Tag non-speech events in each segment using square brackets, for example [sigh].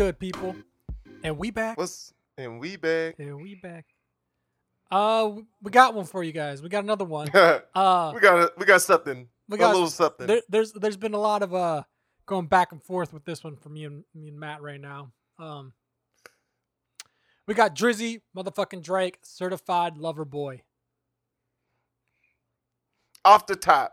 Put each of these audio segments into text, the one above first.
Good, people? And we back. What's and we back. And we back. Uh, we got one for you guys. We got another one. [laughs] Uh, we Uh, got a, we got something. we got a little something. there, there's there's been a lot of uh going back and forth with this one for me and me and Matt right now. Um, we got Drizzy, motherfucking Drake, certified lover boy. Off the top.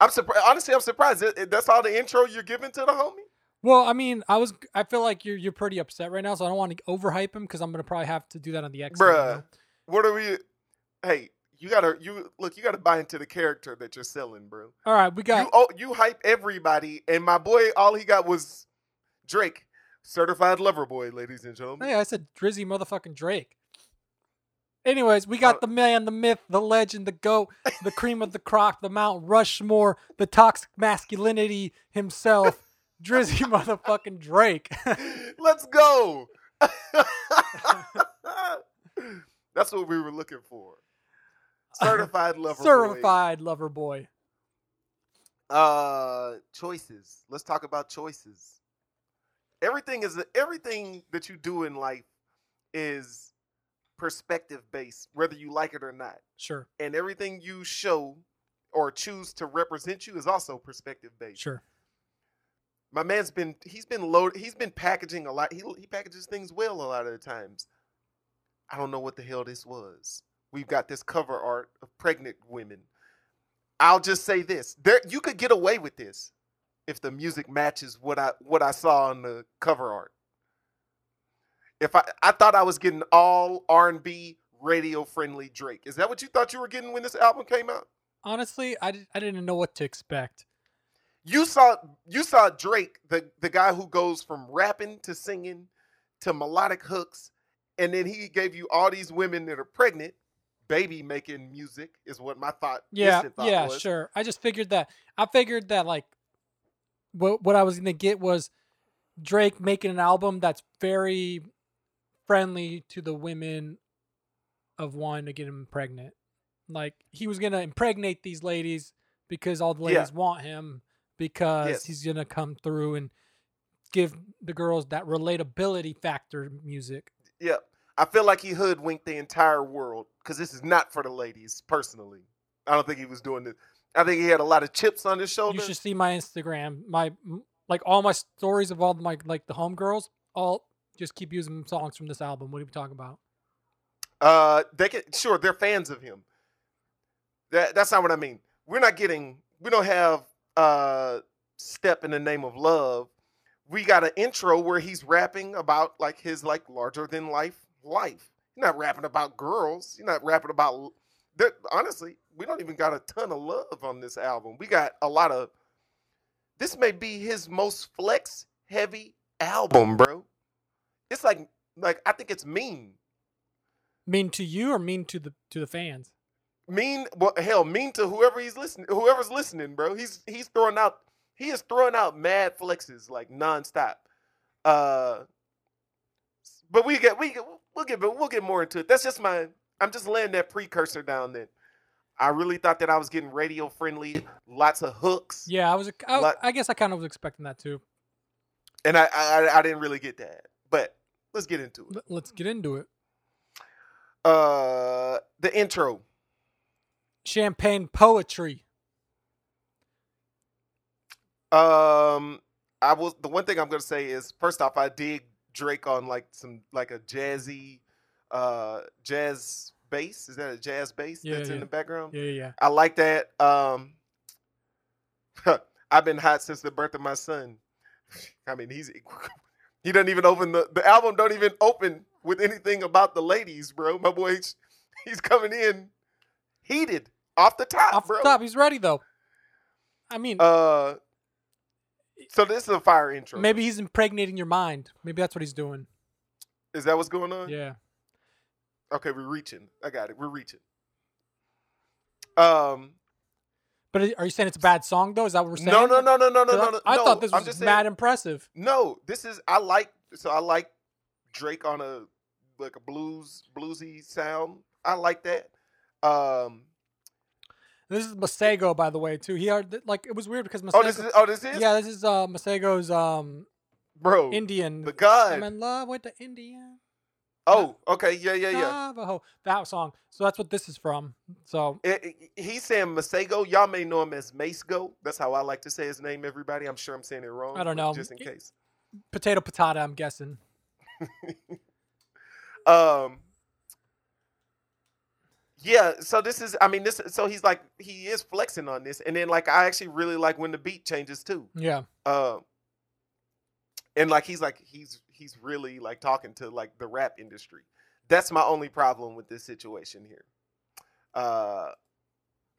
I'm surprised. Honestly, I'm surprised. That's all the intro you're giving to the homie. Well, I mean, I was I feel like you're you're pretty upset right now, so I don't want to overhype him because I'm gonna probably have to do that on the X. Bruh. What are we? Hey, you gotta you look. You gotta buy into the character that you're selling, bro. All right, we got You oh, you hype everybody, and my boy, all he got was Drake, certified lover boy, ladies and gentlemen. Hey, I said Drizzy motherfucking Drake. Anyways, we got the man, the myth, the legend, the goat, the cream of the crop, the Mount Rushmore, the toxic masculinity himself, Drizzy [laughs] motherfucking Drake. [laughs] Let's go. [laughs] That's what we were looking for. Certified lover boy. Certified lover boy. Uh, choices. Let's talk about choices. Everything is everything that you do in life is perspective based, whether you like it or not. Sure, And everything you show or choose to represent you is also perspective based. sure. My man's been he's been loaded he's been packaging a lot. He he packages things well a lot of the times. I don't know what the hell this was. We've got this cover art of pregnant women. I'll just say this. There you could get away with this if the music matches what I what I saw on the cover art. If I I thought I was getting all R&B radio friendly Drake. Is that what you thought you were getting when this album came out? Honestly, I, I didn't know what to expect. You saw you saw Drake, the the guy who goes from rapping to singing to melodic hooks, and then he gave you all these women that are pregnant, baby making music is what my thought. Yeah, thought yeah, was. sure. I just figured that. I figured that like, what what I was gonna get was Drake making an album that's very friendly to the women of wanting to get him pregnant. Like he was gonna impregnate these ladies because all the Yeah. ladies want him because Yes. he's gonna come through and give the girls that relatability factor music. Yeah, I feel like he hoodwinked the entire world because this is not for the ladies. Personally, I don't think he was doing this. I think he had a lot of chips on his shoulder. You should see my Instagram. My like all my stories of all my like the homegirls. All just keep using songs from this album. What are we talking about? Uh, they can sure they're fans of him. That that's not what I mean. We're not getting. We don't have uh step in the name of love. We got an intro where he's rapping about like his like larger than life life. Not rapping about girls. He's not rapping about. Honestly, we don't even got a ton of love on this album. We got a lot of. This may be his most flex heavy album, bro. It's like like I think it's mean. Mean to you or mean to the to the fans? Mean well hell mean to whoever he's listening whoever's listening bro he's he's throwing out he is throwing out mad flexes like nonstop uh but we get we get, we'll get but we'll get more into it that's just my i'm just laying that precursor down there i really thought that i was getting radio friendly lots of hooks Yeah, I was. I, Like- I guess I kind of was expecting that too. and I, I i didn't really get that but let's get into it Let's get into it. uh the intro Champagne poetry. Um, I was the one thing I'm gonna say is first off, I dig Drake on like some like a jazzy, uh, jazz bass. Is that a jazz bass Yeah, that's yeah. in the background? Yeah, yeah. I like that. Um, [laughs] I've been hot since the birth of my son. I mean, he's [laughs] he doesn't even open the the album. Don't even open with anything about the ladies, bro. My boy, he's coming in heated off the top, Off bro. the top, he's ready though. I mean, Uh, so this is a fire intro. maybe he's impregnating your mind. Maybe that's what he's doing. Is that what's going on? Yeah. Okay, we're reaching. I got it. We're reaching. Um. But are you saying it's a bad song though? Is that what we're saying? No, no, no, no, no, no, no, no. I no, thought this was just mad saying- impressive. No, this is. I like. So I like Drake on a like a blues bluesy sound. I like that. Um. This is Masego, by the way, too. He are like it was weird because Masego. Oh, this is. Oh, this is. yeah, this is uh Masego's um bro. Indian. the God. I'm in love with the Indian. oh, okay, yeah, yeah, yeah. Navajo. That song. So that's what this is from. So It- it- he's saying Masego. Y'all may know him as Masego. That's how I like to say his name. Everybody, I'm sure I'm saying it wrong. I don't know. Just in case. potato patata. I'm guessing. [laughs] Um. Yeah, so this is. I mean, this. So he's like, he is flexing on this, and then like, I actually really like when the beat changes too. Yeah. Um. And like, he's like, he's he's really like talking to like the rap industry. That's my only problem with this situation here. Uh,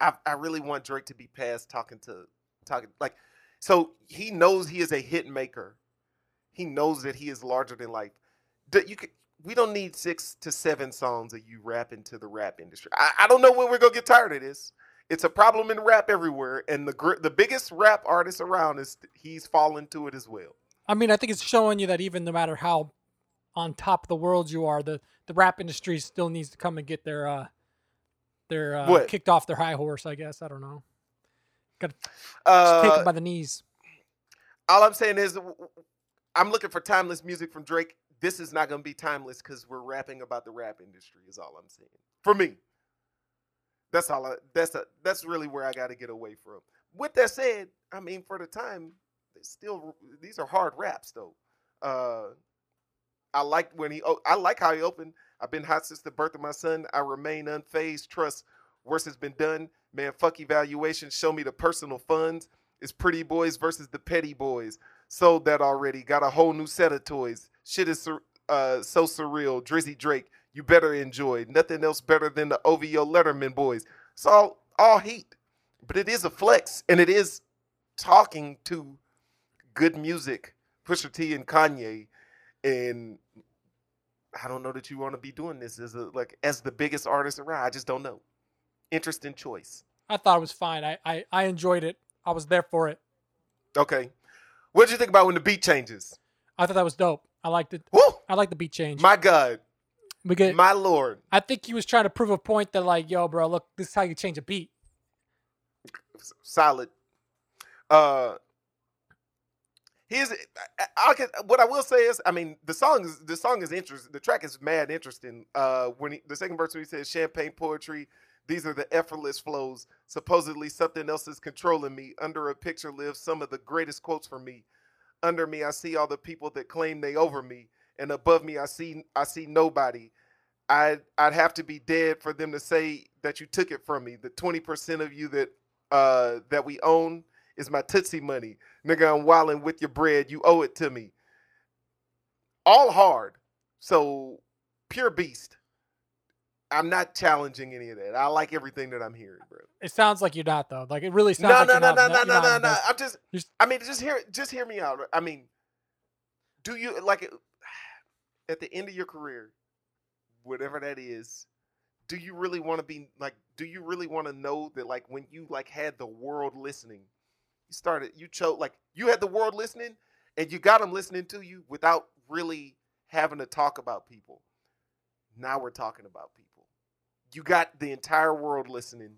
I I really want Drake to be past talking to talking like, so he knows he is a hit maker. He knows that he is larger than life. That you could. We don't need six to seven songs of you rap into the rap industry. I, I don't know when we're gonna get tired of this. It's a problem in rap everywhere, and the gr- the biggest rap artist around is he's fallen to it as well. I mean, I think it's showing you that even no matter how on top of the world you are, the the rap industry still needs to come and get their uh their uh, What? kicked off their high horse. I guess I don't know. Got to take Uh, them by the knees. all I'm saying is, I'm looking for timeless music from Drake. This is not going to be timeless because we're rapping about the rap industry. Is all I'm saying. For me, that's all. I, that's a, that's really where I got to get away from. With that said, I mean, for the time, still these are hard raps though. Uh, I like when he. i like how he opened. I've been hot since the birth of my son. I remain unfazed. Trust. Worse has been done. Man, fuck evaluation. Show me the personal funds. It's pretty boys versus the petty boys. Sold that already. Got a whole new set of toys. Shit is uh, so surreal. Drizzy Drake, you better enjoy. Nothing else better than the OVO Letterman boys. It's all all heat, but it is a flex, and it is talking to good music. Pusha T and Kanye, and I don't know that you want to be doing this as a like as the biggest artist around. I just don't know. Interesting choice. I thought it was fine. I, I I enjoyed it. I was there for it. Okay, what did you think about when the beat changes? I thought that was dope. I liked it. Woo! I like the beat change. My God, we get. my Lord. I think he was trying to prove a point that like, yo, bro, look, this is how you change a beat. solid. Uh, here's I, I can, what I will say is, I mean, the song is the song is interesting. The track is mad interesting. Uh, when he, the second verse when he says champagne poetry, these are the effortless flows. Supposedly something else is controlling me. Under a picture lives some of the greatest quotes for me. Under me, I see all the people that claim they over me, and above me, I see I see nobody. I'd I'd have to be dead for them to say that you took it from me. The twenty percent of you that uh that we own is my tootsie money, nigga. I'm wilding with your bread. You owe it to me. All hard. So pure beast. I'm not challenging any of that. I like everything that I'm hearing, bro. It sounds like you're not though. Like it really sounds No, like no, you're no, not, no, no, no, no, no. I'm just. Just- I mean, just hear, just hear me out. I mean, do you like at the end of your career, whatever that is? Do you really want to be like? Do you really want to know that like when you like had the world listening, you started, you chose like you had the world listening, and you got them listening to you without really having to talk about people. Now we're talking about people. You got the entire world listening,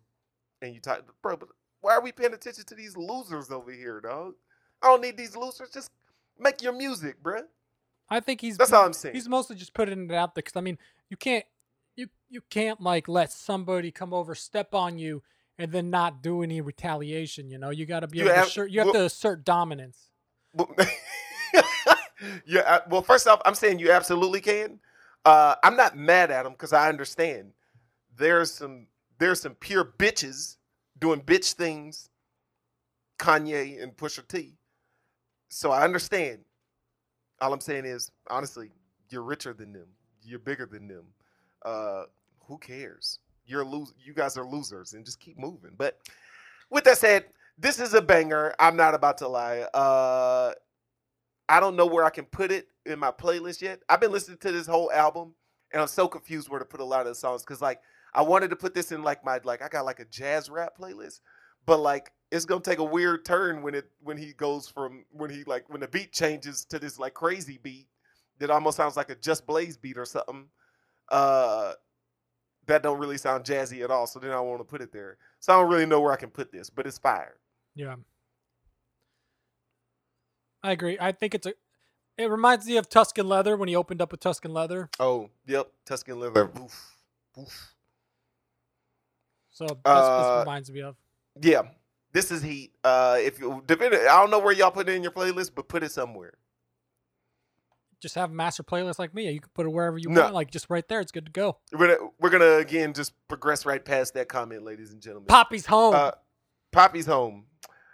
and you talk, bro. But why are we paying attention to these losers over here, dog? I don't need these losers. Just make your music, bro. I think he's That's all I'm saying. he's mostly just putting it out there because I mean you can't you you can't like let somebody come over step on you and then not do any retaliation. You know you got to be You able have- to assert, you have well- to assert dominance. Well, [laughs] yeah. uh, Well, first off, I'm saying you absolutely can. Uh, I'm not mad at him because I understand. There's some there's some pure bitches doing bitch things. Kanye and Pusha T. So I understand. All I'm saying is, honestly, you're richer than them. You're bigger than them. Uh, who cares? You're lose. You guys are losers, and just keep moving. But with that said, this is a banger. I'm not about to lie. Uh, I don't know where I can put it in my playlist yet. I've been listening to this whole album, and I'm so confused where to put a lot of the songs because, like, I wanted to put this in like my like I got like a jazz rap playlist, but like it's gonna take a weird turn when it when he goes from when he like when the beat changes to this like crazy beat that almost sounds like a Just Blaze beat or something. Uh, that don't really sound jazzy at all. So then I want to put it there. So I don't really know where I can put this, but it's fire. Yeah. I agree. I think it's a It reminds me of Tuscan Leather when he opened up with Tuscan Leather. Oh, yep, Tuscan leather. Oof, oof. So that's Uh, what this reminds me of. Yeah, this is heat. Uh, if you depending, I don't know where y'all put it in your playlist, but put it somewhere. Just have a master playlist like me. You can put it wherever you No. want, like just right there. It's good to go. We're gonna, we're gonna again just progress right past that comment, ladies and gentlemen. Papi's home. Uh, Papi's home.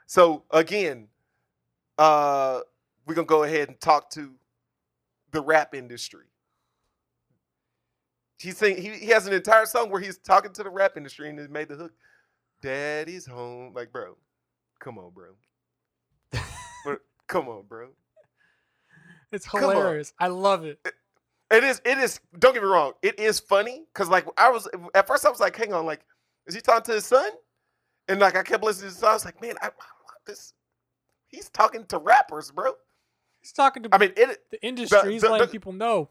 So again, uh, we're gonna go ahead and talk to the rap industry. He's saying he, he has an entire song where he's talking to the rap industry and he made the hook. Daddy's home. Like, bro, come on, bro. But [laughs] come on, bro. it's hilarious. I love it. It is. It is. Don't get me wrong. It is funny because, like, I was at first. I was like, "Hang on, like, is he talking to his son?" And like, I kept listening to the song. I was like, "Man, I, I- this. He's talking to rappers, bro." He's talking to I mean, it. the industry. He's the- letting people know,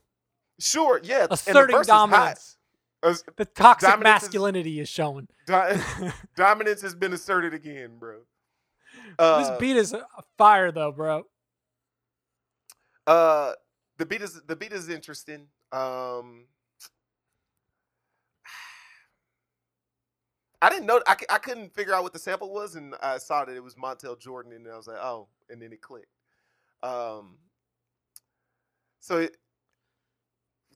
Sure, yeah. asserting is dominance. As- The toxic is- masculinity is showing. do- [laughs] dominance has been asserted again, bro. Uh, this beat is a fire, though, bro. Uh, the beat is the beat is interesting. Um, [sighs] I didn't know. I, I couldn't figure out what the sample was, and I saw that it was Montel Jordan, and I was like, oh, and then it clicked. Um, so it,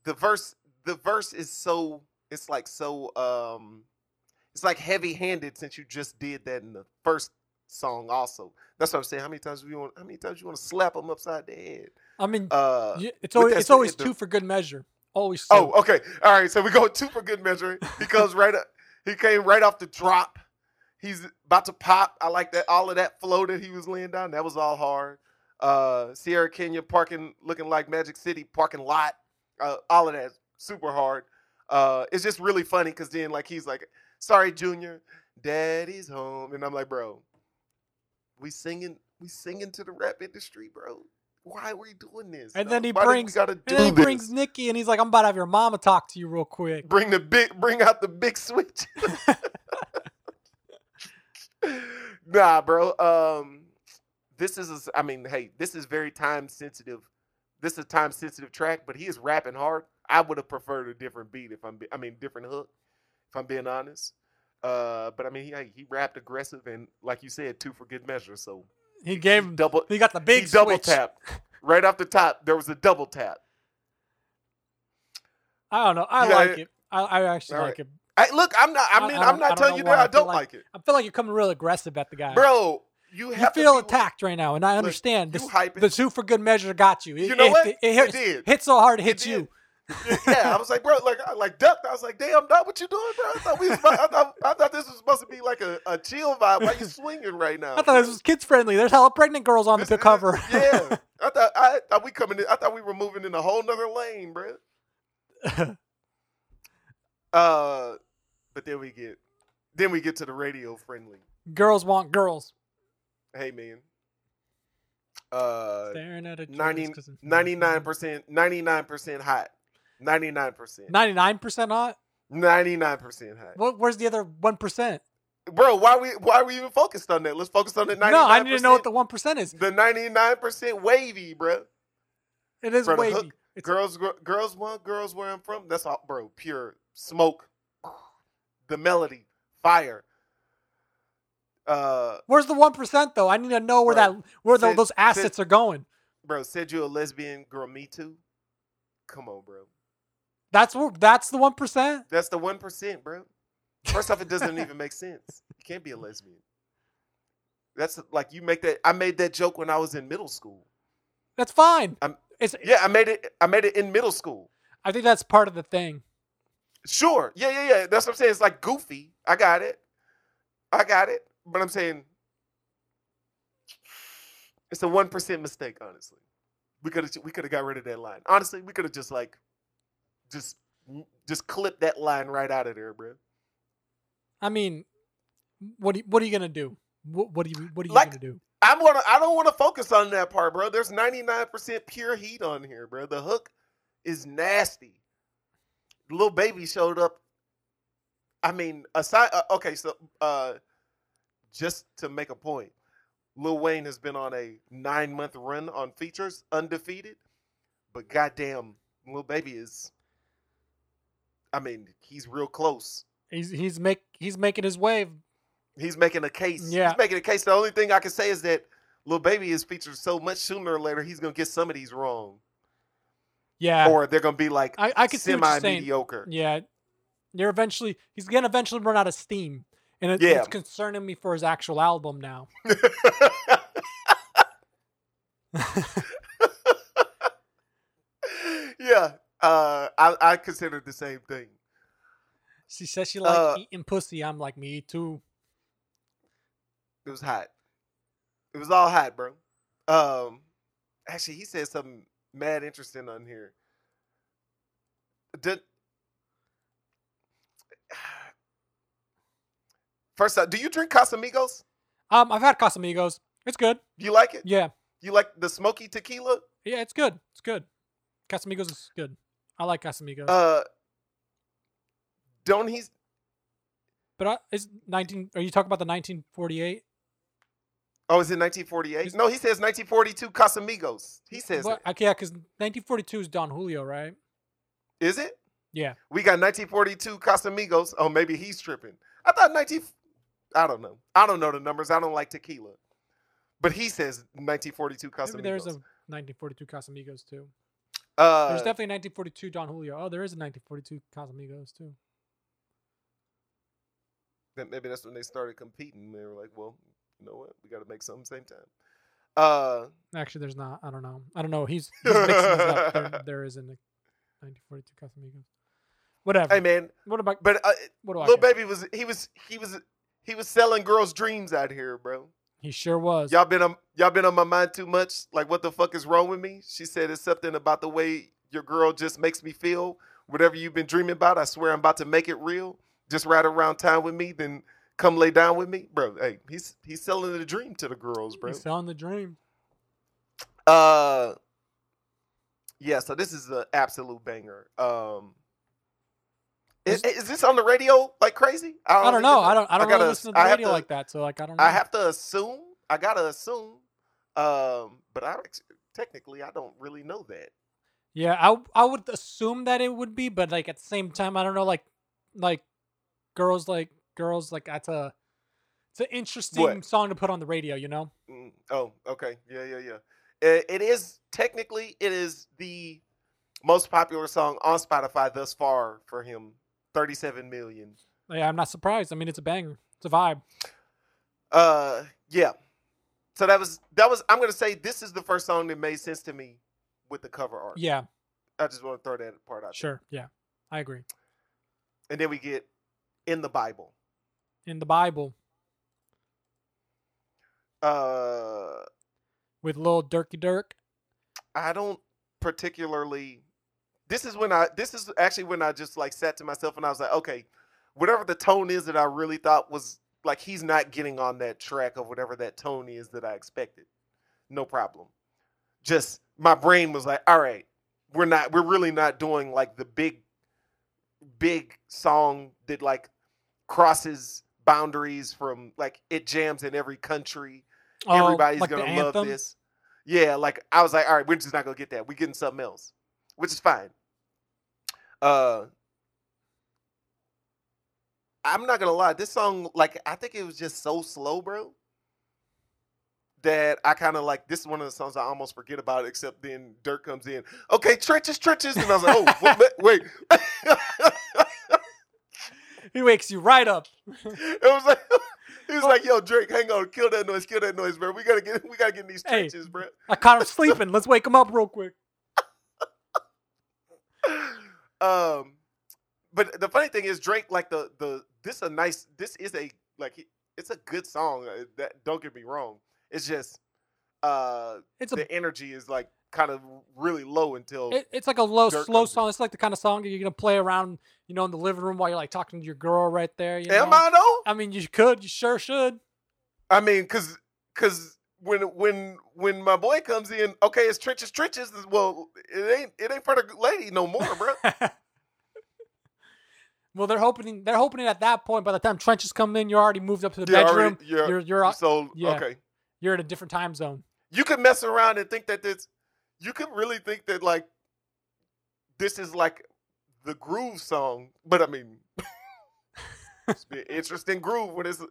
the verse, the verse is so, it's like so, um, it's like heavy handed since you just did that in the first song. Also, that's what I'm saying. How many times do you want? How many times you want to slap them upside the head? I mean, Uh, it's always it's always the- two for good measure. Always. Two. Oh, okay. All right. So we go two for good measure. He comes right up. He came right off the drop. He's about to pop. I like that. All of that flow that he was laying down. That was all hard. Uh, Sierra Canyon parking, looking like Magic City parking lot. Uh, all of that super hard. Uh, it's just really funny because then like he's like, "Sorry, Junior, Daddy's home," and I'm like, "Bro, we singing, we singing to the rap industry, bro. Why are we doing this?" And then he brings- gotta do And then he this? brings Nicki, and he's like, "I'm about to have your mama talk to you real quick." bring the big bring out the big switch [laughs] [laughs] nah bro um this is i mean hey this is very time sensitive this is a time sensitive track but he is rapping hard i would have preferred a different beat if i'm be- i mean different hook if i'm being honest uh but i mean he, he rapped aggressive and like you said two for good measure so He gave he him. double He got the big he double tap [laughs] right off the top there was a double tap I don't know. I got like it? I, I actually All like it. I, look i'm not i mean I i'm don't- I telling you that I don't like- like it I feel like you're coming real aggressive at the guy. bro you you feel attacked right now, and I Look, understand. This, the two for good measure got you. It, You know it, what? It, It hit, did. hit so hard, it It hits you. [laughs] yeah, I was like, bro, like, I like ducked. I was like, damn, dog, what you doing, bro? I thought we was, I thought, I thought this was supposed to be like a, a chill vibe. Why you swinging right now? I thought this was kids friendly. There's hella pregnant girls on This- the cover. yeah, [laughs] I thought I thought we coming. In, I thought we were moving in a whole nother lane, bro. [laughs] Uh, but then we get, then we get to the radio friendly. girls want girls. Hey man, uh, Staring at a 90, 99%, 99% hot, 99%, 99% hot? 99% hot. What, where's the other 1%? Bro, why we why we even focused on that? Let's focus on the 99%. No, I need to know what the 1% is. the 99% wavy, bro. It is Bro, wavy. hook- Girls gr- girls want girls where I'm from. That's all, bro. Pure smoke. The melody, fire. Uh, where's the 1% though? I need to know where Bro, that where said- those assets are going. bro, said you a lesbian girl, me too. Come on, bro. That's where that's the 1%? That's the one percent, bro. First off, it doesn't even make sense. You can't be a lesbian. That's like you make that. I made that joke when I was in middle school. That's fine. I'm- it's Yeah, I made it. I made it in middle school. I think that's part of the thing. Sure. Yeah, yeah, yeah. That's what I'm saying. It's like goofy. I got it. I got it. But I'm saying it's a one percent mistake. Honestly, we could have we could have got rid of that line. Honestly, we could have just like just just clipped that line right out of there, bro. I mean, what you, what are you going to do? What, what are you what are you Like- going to do? I'm gonna. I don't want to focus on that part, bro. There's 99 percent pure heat on here, bro. The hook is nasty. Little baby showed up. I mean, aside. Uh, okay, so uh, just to make a point, Lil Wayne has been on a nine month run on features, undefeated. But goddamn, Lil Baby is. I mean, he's real close. He's he's make he's making his way. He's making a case. Yeah. He's making a case. The only thing I can say is that Lil Baby is featured so much sooner or later, he's gonna get some of these wrong, Yeah, or they're gonna be like I I can see what you're semi mediocre. Yeah, you're eventually he's gonna eventually run out of steam, and it, Yeah. it's concerning me for his actual album now. [laughs] yeah, uh, I I consider the same thing. she says she likes Uh, eating pussy. I'm like me too. It was hot. It was all hot, bro. Um, actually, he said something mad interesting on here. Did first, uh, do you drink Casamigos? Um, I've had Casamigos. It's good. You like it? Yeah, You like the smoky tequila? yeah, it's good. It's good. Casamigos is good. I like Casamigos. Uh, don't he? but I, it's 19. Are you talking about the 1948? Oh, is it 1948? Is- No, he says 1942 Casamigos. He says What- it. okay, yeah, because 1942 is Don Julio, right? Is it? Yeah. We got 1942 Casamigos. Oh, maybe he's tripping. I thought 19. I don't know. I don't know the numbers. I don't like tequila. But he says 1942 Casamigos. Maybe there's a 1942 Casamigos too. uh, There's definitely a 1942 Don Julio. Oh, there is a 1942 Casamigos too. then maybe that's when they started competing. They were like, well, you know what? We got to make something same time. Uh, Actually, there's not. I don't know. I don't know. He's, he's mixing this up. There, [laughs] there is in the 1942 Casamigos. Whatever. hey man, what about but uh, what do I? little baby was he was he was he was selling girls' dreams out here, bro. He sure was. Y'all been on y'all been on my mind too much. Like, what the fuck is wrong with me? She said it's something about the way your girl just makes me feel. Whatever you've been dreaming about, I swear I'm about to make it real. Just ride around town with me, then come lay down with me, bro. Hey, he's he's selling the dream to the girls, bro. He's selling the dream. Uh, yeah. So this is an absolute banger. Um, is, Is- is this on the radio like crazy? I don't even know. I don't. I don't gotta- really listen to the I radio to- like that. So like, I don't know. I have to assume. I gotta assume. Um, but I technically I don't really know that. Yeah, I I would assume that it would be, but like at the same time, I don't know. Like, like girls, like girls, like that's a it's an interesting What? song to put on the radio. You know? Mm, oh, okay. Yeah, yeah, yeah. It, it is technically it is the most popular song on Spotify thus far for him. Thirty-seven million. Yeah, I'm not surprised. I mean, it's a banger. It's a vibe. Uh, yeah. So that was that was. I'm gonna say this is the first song that made sense to me with the cover art. Yeah, I just want to throw that part out. there. sure. Yeah, I agree. And then we get in the Bible. In the Bible Uh, with little Dirky Dirk. I don't particularly. This is when I. This is actually when I just like sat to myself and I was like, okay, whatever the tone is that I really thought was like he's not getting on that track of whatever that tone is that I expected. No problem. Just my brain was like, all right, we're not. We're really not doing like the big, big song that like crosses boundaries from like it jams in every country Oh, everybody's like gonna love this. Yeah, like I was like, all right, we're just not gonna get that. We're getting something else, which is fine. Uh, I'm not gonna lie, this song, like, I think it was just so slow, bro, that I kind of like. This is one of the songs I almost forget about. Except then Dirk comes in. Okay, trenches, trenches, and I was like, oh, wait, wait. [laughs] He wakes you right up. it was like. [laughs] He was like, "Yo, Drake, hang on, kill that noise, kill that noise, bro. We gotta get, we gotta get in these Hey. trenches, bro." I caught him [laughs] sleeping. Let's wake him up real quick. Um, but the funny thing is Drake, like the the this a nice this is a like it's a good song. uh, That don't get me wrong. It's just uh It's a the energy is like kind of really low until it, it's like a low, slow song. It's like the kind of song you're gonna play around, you know, in the living room while you're like talking to your girl right there. You am know? I though? I mean, you could, you sure should. I mean, cause cause when when when my boy comes in, okay, it's trenches, trenches. Well, it ain't it ain't for the lady no more, bro. [laughs] well, they're hoping they're hoping at that point. By the time trenches come in, you're already moved up to the bedroom. already- yeah, you're you're so yeah. okay. You're in a different time zone. You could mess around and think that this. You could really think that like this is like the groove song, but I mean, [laughs] it's an interesting groove when it's.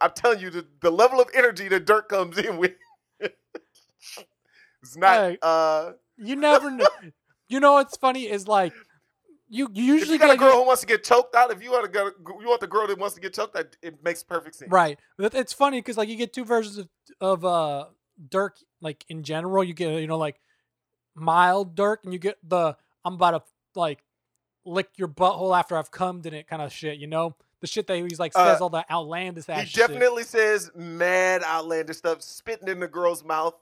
I'm telling you, the, the level of energy that Dirk comes in with. it's not. Hey. uh You never know. you know what's funny is like you, you usually you got a girl who wants to get choked out, if you want to go, you want the girl that wants to get choked out, it makes perfect sense. right. It's funny because like you get two versions of of uh Dirk like in general. You get you know like mild Dirk, and you get the I'm about to like lick your butthole after I've cummed in it kind of shit. You know the shit that he's like says Uh, all the outlandish He shit. definitely says mad outlandish stuff, spitting in the girl's mouth,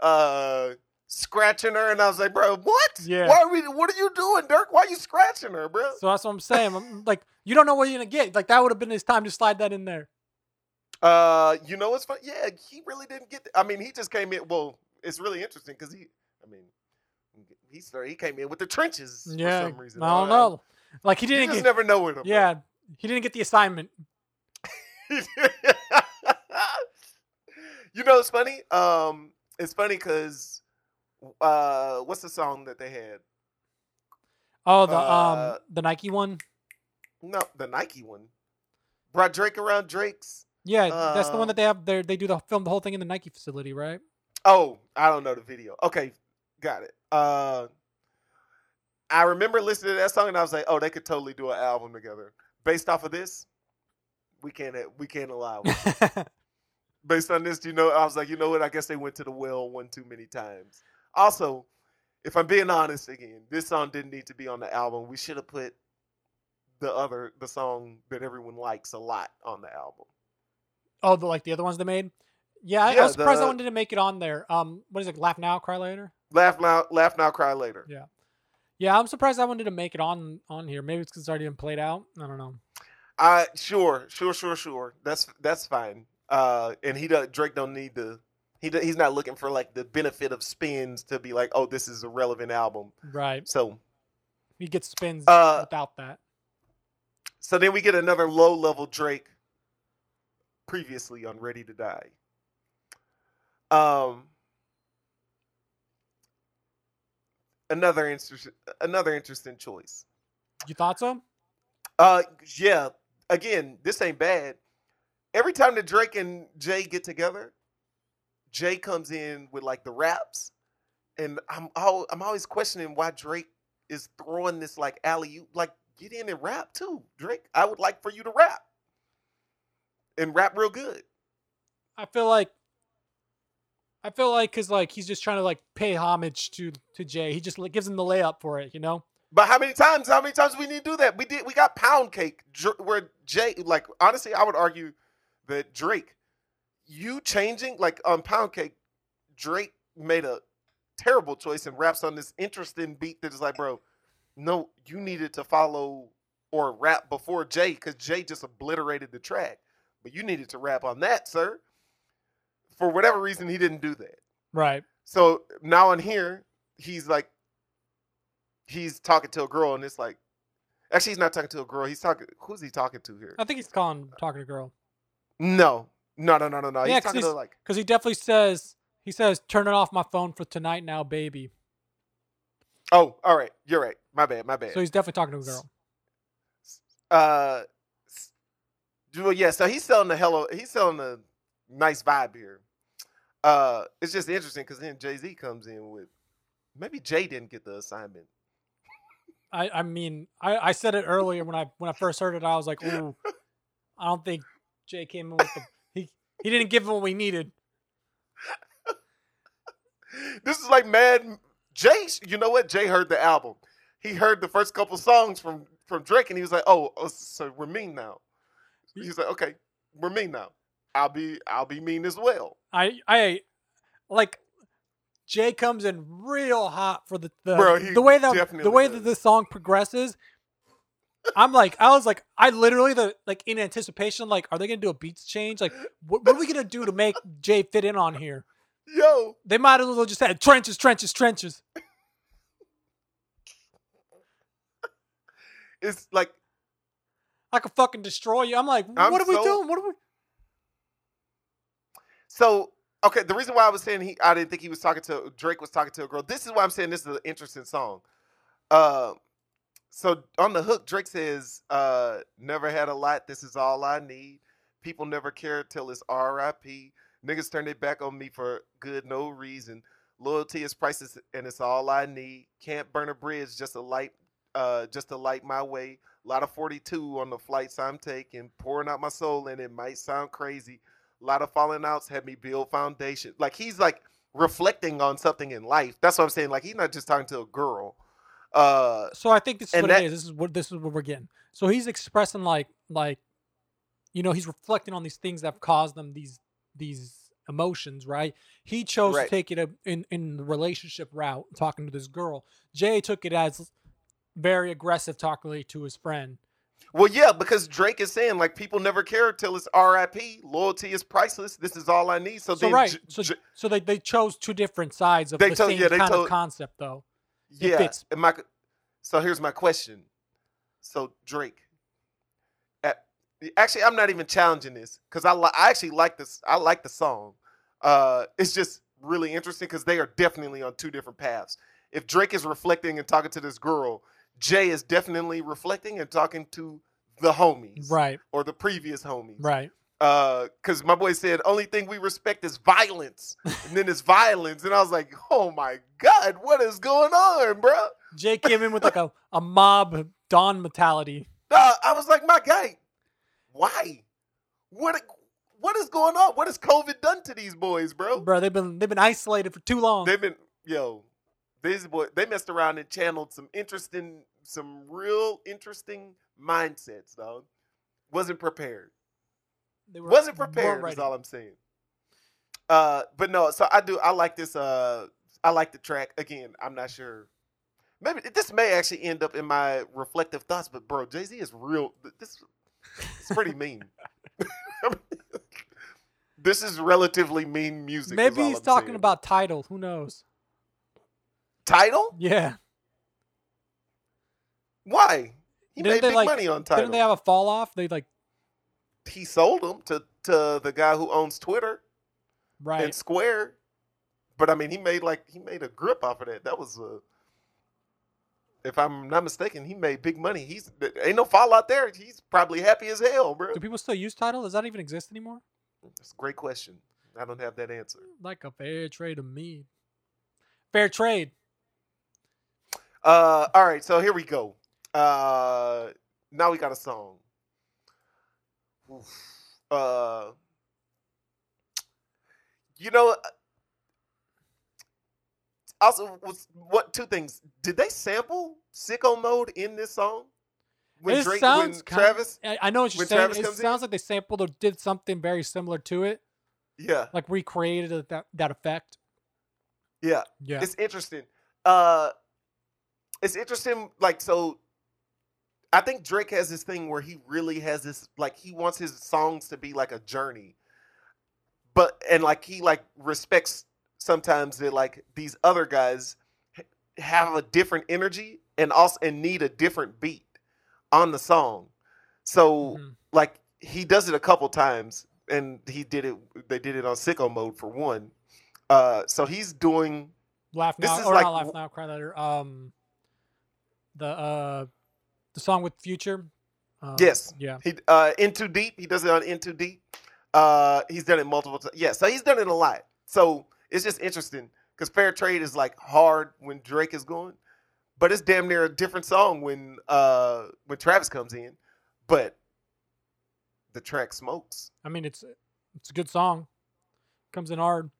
uh, scratching her, and I was like, bro, what? Yeah. Why are we? What are you doing, Dirk? Why are you scratching her, bro? So that's what I'm saying. I'm [laughs] like, you don't know what you're gonna get. Like that would have been his time to slide that in there. Uh, you know what's fun? Yeah, he really didn't get. I mean, he just came in. Well, it's really interesting because he. I mean, he started. He came in with the trenches Yeah, for some reason. I don't know. Like he didn't just get. never know with him. bro. Yeah, he didn't get the assignment. [laughs] you know, it's funny. Um, it's funny because uh, what's the song that they had? Oh, the Uh, um the Nike one. No, the Nike one. Brought Drake around Drake's. Yeah, that's the one uh, that they have. There, they do the film the whole thing in the Nike facility, right? Oh, I don't know the video. Okay, got it. Uh, I remember listening to that song and I was like, oh, they could totally do an album together based off of this. We can't. We can't allow. [laughs] based on this, you know, I was like, you know what? I guess they went to the well one too many times. Also, if I'm being honest again, this song didn't need to be on the album. We should have put the other the song that everyone likes a lot on the album. oh, the like the other ones they made. Yeah, I, I Yeah, was surprised that one didn't make it on there. Um, what is it? Laugh now, cry later. Laugh now, laugh now, cry later. Yeah. Yeah, I'm surprised that one didn't make it on on here. Maybe it's because it's already been played out. I don't know. Uh sure, sure, sure, sure. That's that's fine. Uh, and he does Drake don't need to. he do- he's not looking for like the benefit of spins to be like, oh, this is a relevant album. Right. So He gets spins Uh, without that. So then we get another low level Drake previously on Ready to Die. Um another interesting another interesting choice. You thought so? Uh yeah, again, this ain't bad. Every time that Drake and Jay get together, Jay comes in with like the raps and I'm al- I'm always questioning why Drake is throwing this like alley oop like get in and rap too, Drake. I would like for you to rap. And rap real good. I feel like I feel like because like he's just trying to like pay homage to to Jay. He just like, gives him the layup for it, you know. But how many times? How many times we need to do that? We did. We got pound cake where Jay. Like honestly, I would argue that Drake, you changing like on pound cake, Drake made a terrible choice and raps on this interesting beat that is like, bro, no, you needed to follow or rap before Jay because Jay just obliterated the track. But you needed to rap on that, sir. For whatever reason, he didn't do that. Right. So now on here, he's like, he's talking to a girl, and it's like, actually, he's not talking to a girl. He's talking. Who's he talking to here? I think he's calling talking to a girl No, no, no, no, no, no. Yeah, he's talking to like, because he definitely says he says turn it off my phone for tonight now, baby. oh, all right, you're right. My bad, my bad. So he's definitely talking to a girl. uh, well, yeah. So he's selling the hello. He's selling a nice vibe here. Uh, it's just interesting because then Jay Z comes in with maybe Jay didn't get the assignment. I I mean I I said it earlier when I when I first heard it. I was like, ooh, I don't think Jay came in with the he he didn't give him what we needed. this is like mad Jay. You know what? Jay heard the album. He heard the first couple songs from from Drake, and he was like, "Oh, oh, so we're mean now." He's like, "Okay, we're mean now. I'll be I'll be mean as well." I I like Jay comes in real hot for the the, Bro, the way that the way does. that this song progresses. I'm like I was like I literally the like in anticipation like are they gonna do a beats change like what, what are we gonna do to make Jay fit in on here? Yo, They might as well just said trenches trenches trenches. [laughs] it's like I could fucking destroy you. I'm like I'm what are we doing? What are we? So. okay, the reason why I was saying he, I didn't think he was talking to Drake was talking to a girl. This is why I'm saying this is an interesting song. Uh, so on the hook, Drake says, uh, "Never had a lot. This is all I need. People never care till it's R.I.P. Niggas turn their back on me for good, no reason. Loyalty is priceless, and it's all I need. Can't burn a bridge just to light, uh, just to light my way. A lot of 42 on the flights I'm taking, pouring out my soul, and it might sound crazy. A lot of falling outs had me build foundation. Like he's like reflecting on something in life. That's what I'm saying. Like he's not just talking to a girl. Uh, So I think this is what that- it is. This is what this is what we're getting. So he's expressing like like, you know, he's reflecting on these things that have caused them these these emotions, right? He chose Right. to take it a, in in the relationship route, talking to this girl. Jay took it as very aggressive talking to his friend. Well, yeah, because Drake is saying like people never care till it's R.I.P. Loyalty is priceless. This is all I need. So, So then, right, so J- so they, they chose two different sides of They the told- same yeah, kind told- of concept, though. it yeah. fits. And my, so here's my question. So Drake, at, actually, I'm not even challenging this because I li- I actually like this. I like the song. Uh, it's just really interesting because they are definitely on two different paths. If Drake is reflecting and talking to this girl, Jay is definitely reflecting and talking to the homies, Right, or the previous homies, right. Uh, because my boy said only thing we respect is violence, and then it's violence, and I was like, oh my god, what is going on, bro? Jay came in with like a, a mob Don mentality. Nah, I was like, my guy, why? What? What is going on? What has COVID done to these boys, bro? Bro, they've been they've been isolated for too long. They've been yo, these boys. They messed around and channeled some interesting, some real interesting mindsets, dog. Wasn't prepared. They were- wasn't prepared. Is all I'm saying. Uh, but no. So I do. I like this. Uh, I like the track. Again, I'm not sure. Maybe this may actually end up in my reflective thoughts. But bro, Jay Z is real. This it's pretty mean. [laughs] this is relatively mean music. Maybe he's I'm talking saying. about Tidal. Who knows? Title. Yeah. Why? He Didn't made they, big like- money on Tidal. Didn't they have a fall off? They like he sold them to to the guy who owns Twitter right. and Square. But I mean, he made like he made a grip off of that. That was a, if I'm not mistaken, he made big money. He's ain't no fallout there. He's probably happy as hell, bro. Do people still use Tidal? Does that even exist anymore? That's a great question. I don't have that answer. Like a fair trade to me. Fair trade. Uh, all right, so here we go. Uh, now we got a song. Oof. Uh, you know, uh, also was what two things? Did they sample sicko mode in this song? When it Drake, sounds when Travis, I, I know what you're saying. It comes in? sounds like they sampled or did something very similar to it, yeah, like recreated that that effect. yeah, Yeah. it's interesting. Uh, it's interesting. Like so, I think Drake has this thing where he really has this like he wants his songs to be like a journey, but and like he like respects sometimes that like these other guys have a different energy and also and need a different beat on the song. So Mhm. like he does it a couple times and he did it they did it on sicko mode for one. Uh so he's doing Laugh This now is or like not laugh now, cry later. Um, the uh, the song with Future. Uh, Yes. Yeah. He uh in too deep. He does it on in too deep. Uh he's done it multiple times. Yeah, so he's done it a lot. So it's just interesting because fair trade is like hard when Drake is going, but it's damn near a different song when uh when Travis comes in. But the track smokes. I mean, it's it's a good song. Comes in hard.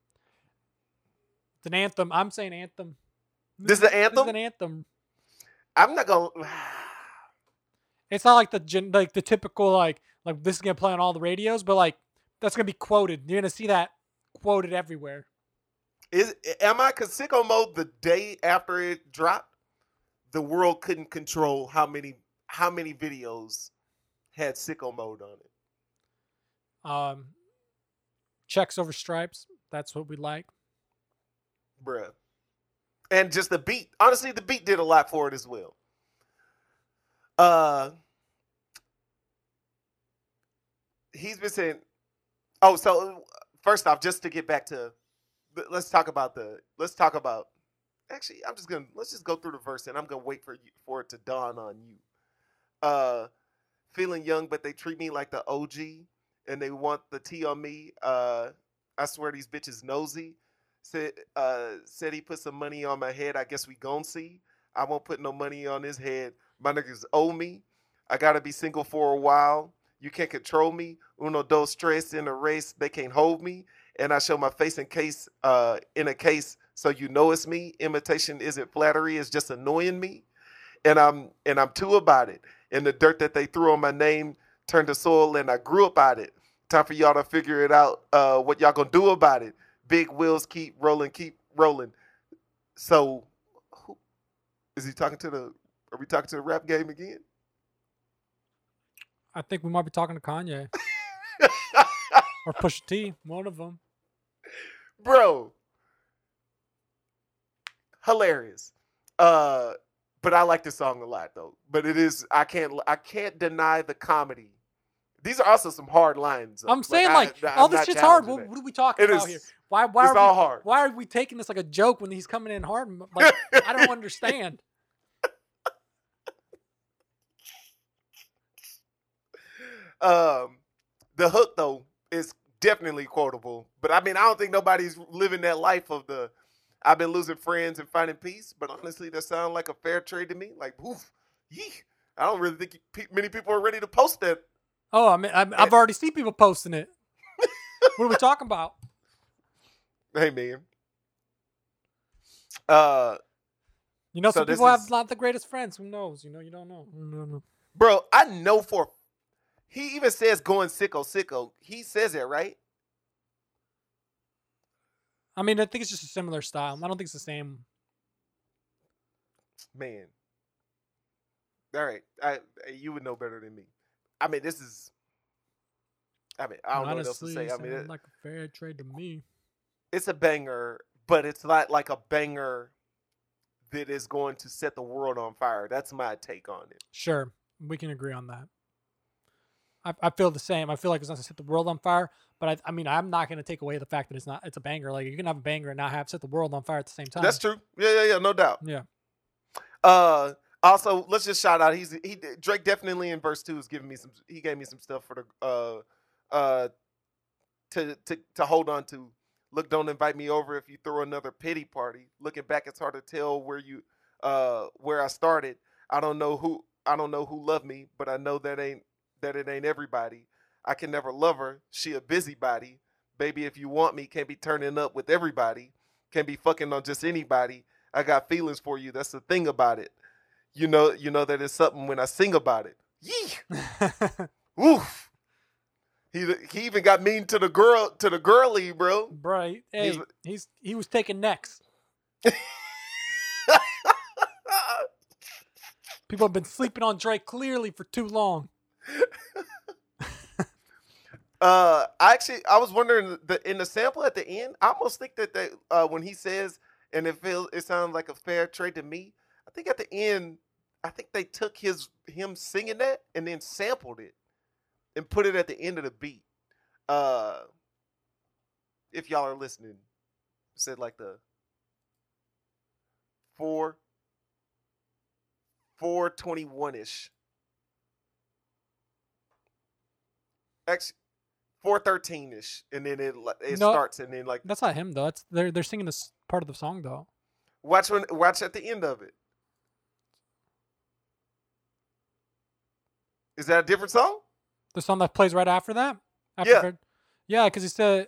It's an anthem. I'm saying anthem. This is the This is an anthem. I'm not gonna [sighs] It's not like the gen, like the typical like like this is gonna play on all the radios, but like that's gonna be quoted. You're gonna see that quoted everywhere. is am I cause sicko mode the day after it dropped, the world couldn't control how many how many videos had sicko mode on it. Um, checks over stripes. That's what we like. bruh. And just the beat. Honestly, the beat did a lot for it as well. Uh he's been saying oh, so first off, just to get back to, let's talk about the. Let's talk about. Actually, I'm just gonna let's just go through the verse, and I'm gonna wait for you for it to dawn on you. Uh, feeling young, but they treat me like the OG, and they want the T on me. Uh, I swear these bitches nosy. Said uh said he put some money on my head. I guess we gon' see. I won't put no money on his head. My niggas owe me. I gotta be single for a while. You can't control me. Uno dos tres in a race. They can't hold me. And I show my face in case uh in a case so you know it's me. Imitation isn't flattery, it's just annoying me. And I'm and I'm too about it. And the dirt that they threw on my name turned to soil and I grew up out it. Time for y'all to figure it out, uh, what y'all gonna do about it. Big wheels keep rolling, keep rolling. So who is he talking to the are we talking to the rap game again? I think we might be talking to Kanye [laughs] or Pusha T, one of them. Bro. Hilarious. Uh but I like this song a lot though. But it is I can't I can't deny the comedy. These are also some hard lines. I'm saying I- like, I'm all this shit's hard. What, what are we talking It about is- here? Why? Why it's are all we, hard. Why are we taking this like a joke when he's coming in hard? Like I don't [laughs] understand. Um, the hook though is definitely quotable, but I mean, I don't think nobody's living that life of the. I've been losing friends and finding peace, but honestly, that sounds like a fair trade to me. Like, oof, yee. I don't really think many people are ready to post that. Oh, I mean, I'm, I've already seen people posting it. [laughs] what are we talking about? Hey, man. Uh, You know, So some people have not the greatest friends. Who knows? You know, you don't know. You don't bro, I know for. He even says going sicko sicko. He says it right. I mean, I think it's just a similar style. I don't think it's the same. Man. All right, I you would know better than me. I mean, this is. I mean, I don't know what else to say. I mean, it- like a fair trade to me. it's a banger, but it's not like a banger that is going to set the world on fire. That's my take on it. Sure, we can agree on that. I, I feel the same. I feel like it's not to set the world on fire, but I, I mean, I'm not going to take away the fact that it's not. It's a banger. Like you can have a banger and not have set the world on fire at the same time. That's true. Yeah, yeah, yeah, no doubt. Yeah. Uh, also, let's just shout out. He's he Drake definitely in verse two is giving me some. He gave me some stuff for the uh uh to to to hold on to. Look, don't invite me over if you throw another pity party. Looking back, it's hard to tell where you uh where I started. I don't know who I don't know who loved me, but I know that ain't that it ain't everybody. I can never love her. She a busybody. Baby, if you want me, can't be turning up with everybody. Can't be fucking on just anybody. I got feelings for you. That's the thing about it. You know, you know that it's something when I sing about it. Yee. Woof. [laughs] He he even got mean to the girl to the girlie, bro. right. Hey, He's- he's he was taking next. [laughs] People have been sleeping on Drake clearly for too long. [laughs] Uh, I actually I was wondering the in the sample at the end. I almost think that they uh when he says and it feels it sounds like a fair trade to me. I think at the end, I think they took his him singing that and then sampled it and put it at the end of the beat. Uh, if y'all are listening, said like the four four twenty one ish. Actually, four thirteen ish, and then it it No. starts, and then like That's not him though. That's they're they're singing this part of the song though. watch when watch at the end of it. Is that a different song? The song that plays right after that. After Yeah. Fair- yeah, because it's a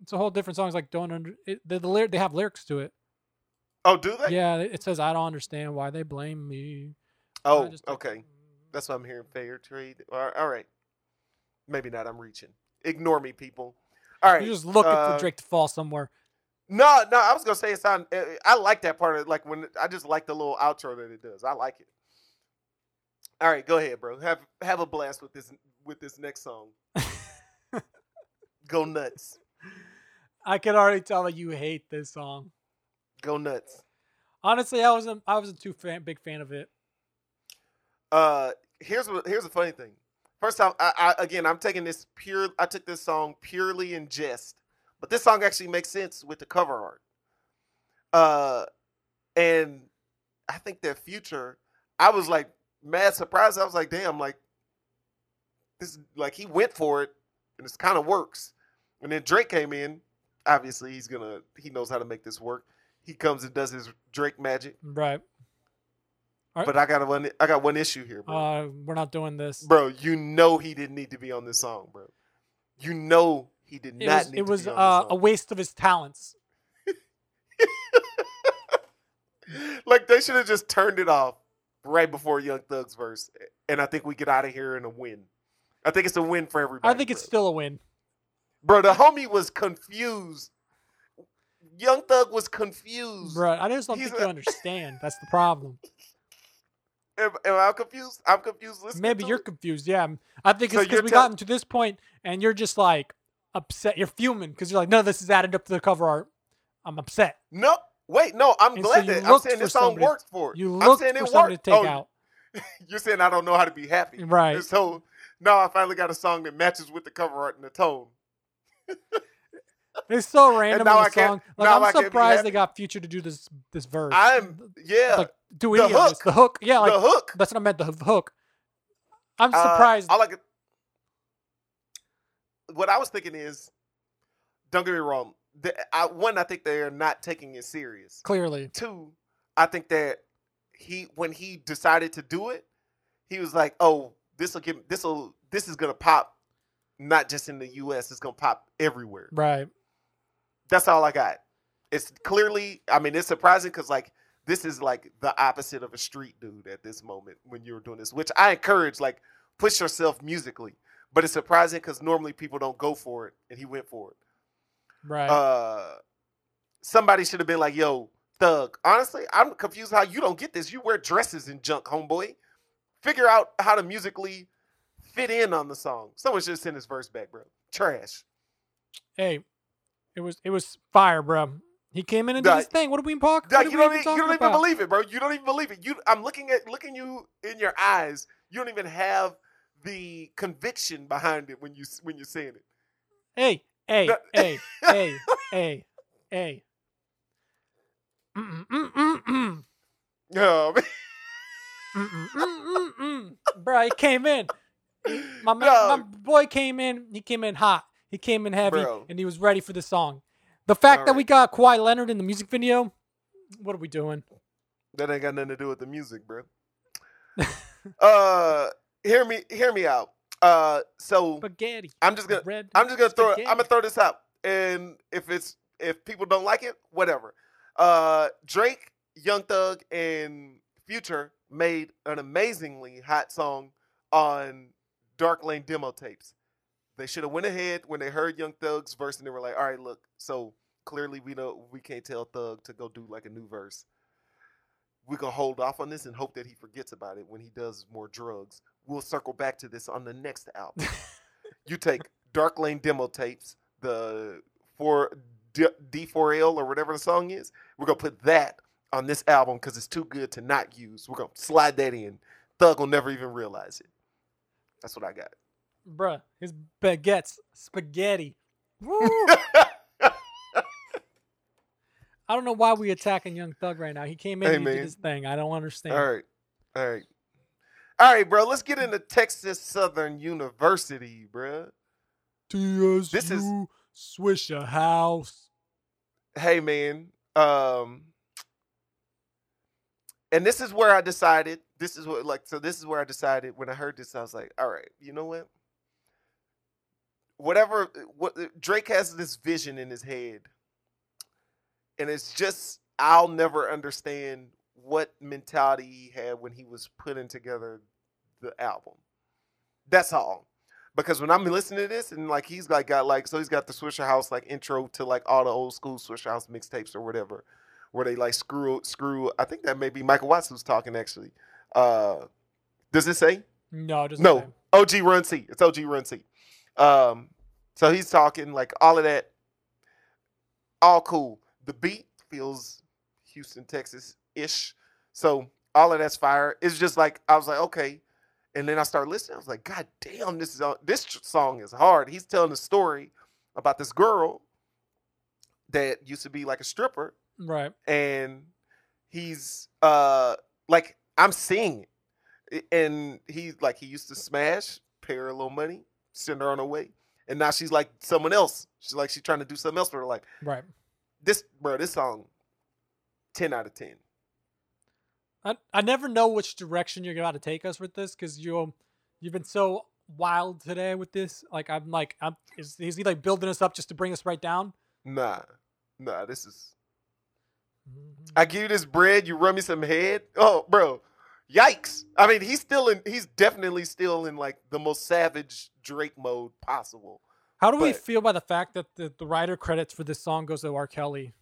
it's a whole different song. It's like don't under it, the, the lyric. They have lyrics to it. Oh, do they? Yeah, it says I don't understand why they blame me. Oh, just okay. That's what I'm hearing. Fair trade. All right. Maybe not. I'm reaching. Ignore me, people. All right. You're just looking uh, for Drake to fall somewhere. No, no. I was gonna say it sound. uh, I like that part of it. Like when I just like the little outro that it does. I like it. All right, go ahead, bro. Have have a blast with this with this next song. [laughs] Go nuts. I can already tell that you hate this song. Go nuts. Honestly, I wasn't. I wasn't too fan, big fan of it. Uh, here's what here's the funny thing. First off, I, I again I'm taking this pure. I took this song purely in jest But this song actually makes sense with the cover art. Uh, and I think that future, I was like mad surprised. I was like, damn, like this, like he went for it, and it kind of works. And then Drake came in. Obviously, he's gonna he knows how to make this work. He comes and does his Drake magic. Right. All right. But I got one. I got one issue here, bro. Uh, we're not doing this. bro, you know he didn't need to be on this song, bro. You know he did It not was, need it to was be on uh, a waste of his talents. [laughs] like they should have just turned it off right before Young Thug's verse, and I think we get out of here in a win. I think it's a win for everybody. I think it's still a win. bro. The homie was confused. Young Thug was confused. Bro, I just don't He's think a- you understand. That's the problem. [laughs] Am, am I confused? I'm confused. Maybe you're it. confused. Yeah, I think it's because you're we tell- gotten to this point, and you're just like upset. You're fuming because you're like, no, this is added up to the cover art. I'm upset. No, wait, no. I'm And glad you that I'm saying for this song somebody- works for it. You I'm look saying for it to worked. take Oh, out. [laughs] You're saying I don't know how to be happy, Right. And so now I finally got a song that matches with the cover art and the tone. It's so [laughs] random now in I the can't- song. Like now I'm I can't be surprised they got Future to do this this verse. I'm yeah. like do the any of this. hook. The hook. Yeah, like the hook. that's what I meant. The hook. I'm Uh, surprised. I like it. What I was thinking is, don't get me wrong. The, I, one, I think they're not taking it serious. clearly, Two, I think that he when he decided to do it, he was like, "Oh, this will give this will this is gonna pop, not just in the U.S. It's gonna pop everywhere." right? That's all I got. It's clearly, I mean, it's surprising because like this is like the opposite of a street dude at this moment when you're doing this, which I encourage. Like, push yourself musically, but it's surprising because normally people don't go for it, and he went for it. Right. Uh, somebody should have been like, "Yo, Thug." Honestly, I'm confused how you don't get this. You wear dresses and junk, homeboy. Figure out how to musically fit in on the song. Someone should send his verse back, bro. Trash. hey, it was it was fire, bro. He came in and did his thing. What are we talking? What you don't, even you don't even believe it, bro. You don't even believe it. You, I'm looking at looking you in your eyes. You don't even have the conviction behind it when you when you're saying it. Hey, hey, No- hey, hey, [laughs] hey, hey. Mm, mm, mm, mm, mm. Bro, he came in. My man, No. my boy came in. He came in hot. He came in heavy, Bro. and he was ready for the song. The fact that we got Kawhi Leonard in the music video, what are we doing? that ain't got nothing to do with the music, bro. [laughs] uh, hear me, hear me out. Uh, so Spaghetti. I'm just gonna, Red. I'm just gonna throw, I'm gonna throw this out, and if it's, if people don't like it, whatever. Uh, Drake, Young Thug, and Future made an amazingly hot song on Dark Lane demo tapes. They should have went ahead when they heard Young Thug's verse, and they were like, "All right, look, so clearly we know we can't tell Thug to go do like a new verse. We're gonna hold off on this and hope that he forgets about it when he does more drugs. We'll circle back to this on the next album. you take Dark Lane demo tapes, the four D- D4L or whatever the song is. We're gonna put that on this album because it's too good to not use. We're gonna slide that in. Thug will never even realize it. That's what I got. Bruh, his baguettes, spaghetti. Woo! [laughs] I don't know why we attacking Young Thug right now. He came in Hey, and did his thing. I don't understand. All right. All right. All right, bro. Let's get into Texas Southern University, bro. TSU This is- Swishahouse. Hey, man. Um, and this is where I decided. This is what, like, so this is where I decided when I heard this. I was like, all right, you know what? Whatever. What Drake has this vision in his head, and it's just I'll never understand what mentality he had when he was putting together the album. That's all. Because when I'm listening to this and like he's like got like so he's got the Swishahouse like intro to like all the old school Swishahouse mixtapes or whatever, where they like screw screw. I think that may be Michael Watts who's talking actually. Uh, does it say? No, it doesn't No, say. OG Ron C. It's OG Ron C. Um, so he's talking like all of that, all cool. The beat feels Houston, Texas ish. So all of that's fire. It's just like I was like, okay. And then I started listening. I was like, God damn, this is this song is hard. He's telling a story about this girl that used to be like a stripper, Right. and he's uh like I'm seeing it, and he's like he used to smash, pay her a little money, send her on her way, and now she's like someone else. She's like she's trying to do something else for her life. Right. This bro, this song, ten out of ten. I, I never know which direction you're about to take us with this because you you've been so wild today with this. Like I'm like I'm is, is he like building us up just to bring us right down? Nah, nah, this is. Mm-hmm. I give you this bread, you run me some head. Oh, bro, yikes! I mean, he's still in. He's definitely still in like the most savage Drake mode possible. How do we feel by the fact that the, the writer credits for this song goes to R. Kelly?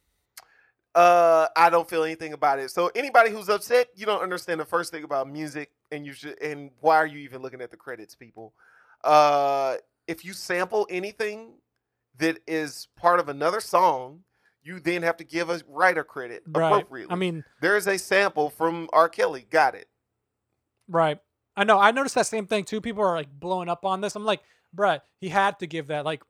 Uh, I don't feel anything about it. So anybody who's upset, you don't understand the first thing about music, and you should. And why are you even looking at the credits, people? Uh, if you sample anything that is part of another song, you then have to give a writer credit Right. appropriately. I mean, there is a sample from R. Kelly. Got it. right. I know. I noticed that same thing too. People are like blowing up on this. I'm like, bruh, he had to give that. Like,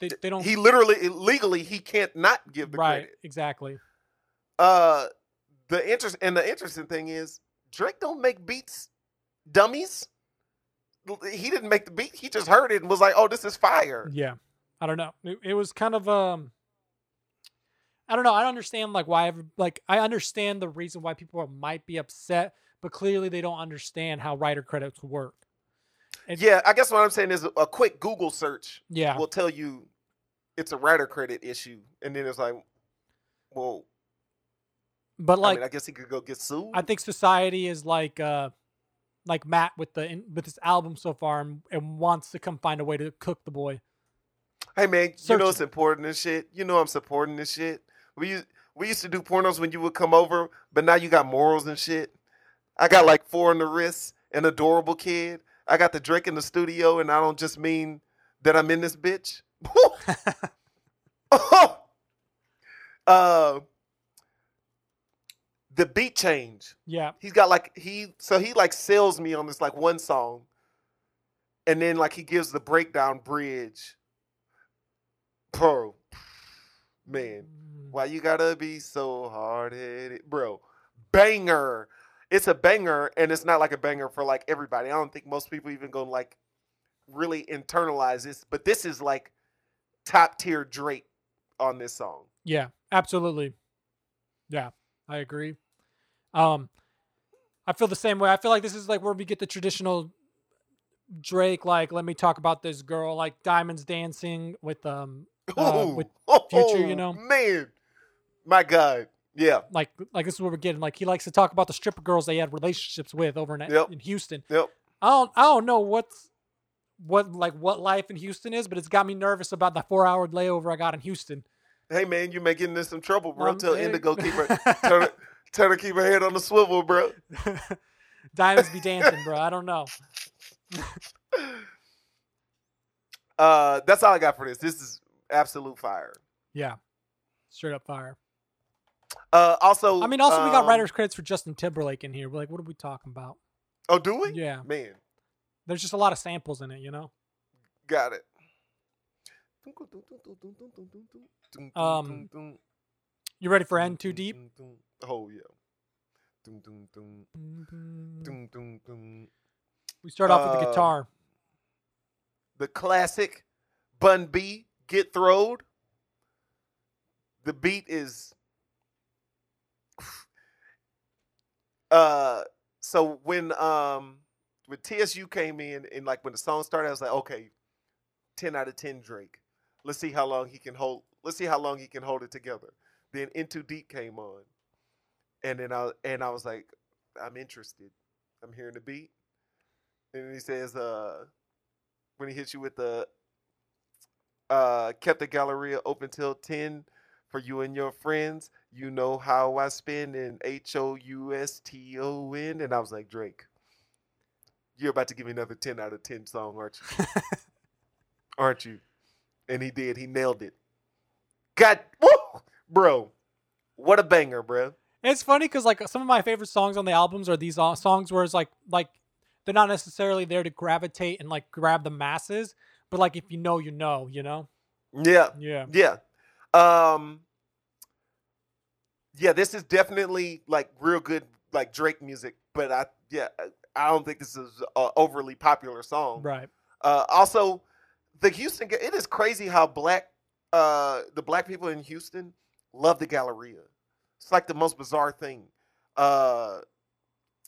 they, they don't. He literally, legally, he can't not give the right. credit. Exactly. Uh, the interest and the interesting thing is Drake don't make beats dummies. He didn't make the beat. He just heard it and was like, "Oh, this is fire." Yeah. I don't know. It, it was kind of um. I don't know. I don't understand like why ever like I understand the reason why people might be upset, but clearly they don't understand how writer credits work. And- Yeah, I guess what I'm saying is a quick Google search Yeah. will tell you it's a writer credit issue, and then it's like, well, But I like mean, I guess he could go get sued. I think society is like uh like Matt with the in, with his album so far and, and wants to come find a way to cook the boy. Hey man, you know it's important and shit. You know I'm supporting this shit. We used we used to do pornos when you would come over, but now you got morals and shit. I got like four in the wrist, an adorable kid. I got the Drake in the studio, and I don't just mean that I'm in this bitch. [laughs] uh, the beat change. yeah. He's got like he so he like sells me on this like one song, and then like he gives the breakdown bridge. Bro, man, Mm, why you gotta be so hard headed, bro? Banger. It's a banger, and it's not like a banger for like everybody. I don't think most people even gonna like really internalize this, but this is like top tier Drake on this song. Yeah, absolutely. Yeah, I agree. Um I feel the same way. I feel like this is like where we get the traditional Drake like let me talk about this girl like Diamonds Dancing with um uh, with [laughs] Future, you know? man, my God, yeah, like like this is what we're getting. Like he likes to talk about the stripper girls they had relationships with over in, Yep. in Houston. yep. I don't I don't know what's what like what life in Houston is, but it's got me nervous about the four hour layover I got in Houston. Hey man, you may get into some trouble, bro. Um, Tell hey. Indigo keep her [laughs] turn, turn her keep her head on the swivel, bro. [laughs] Diamonds be dancing, bro. I don't know. [laughs] Uh, that's all I got for this. This is absolute fire. Yeah, straight up fire. Uh, also, I mean, also we got um, writers credits for Justin Timberlake in here. We're like, what are we talking about? Oh, do we? Yeah, Man, there's just a lot of samples in it, you know. got it. Um, You ready for N Too Deep? Oh yeah. We start off with the Uh, guitar. The classic Bun B get throwed. The beat is uh so when um when TSU came in and like when the song started, I was like, okay, 10 out of 10 Drake. Let's see how long he can hold let's see how long he can hold it together. Then Into Deep came on. And then I and I was like, I'm interested. I'm hearing the beat. And he says, uh when he hits you with the uh kept the Galleria open till 10 for you and your friends. You know how I spend in H O U S T O N. And I was like, Drake, you're about to give me another 10 out of 10 song, aren't you? [laughs] aren't you? And he did. He nailed it. God, woo! bro, what a banger, bro. It's funny because like some of my favorite songs on the albums are these uh, songs where it's like like they're not necessarily there to gravitate and like grab the masses, but like if you know, you know, you know. Yeah, Yeah. yeah. Um, yeah, this is definitely like real good like Drake music, but I yeah I don't think this is a overly popular song. Right. Uh, also, the Houston it is crazy how black uh the black people in Houston love the Galleria. It's like the most bizarre thing. Uh,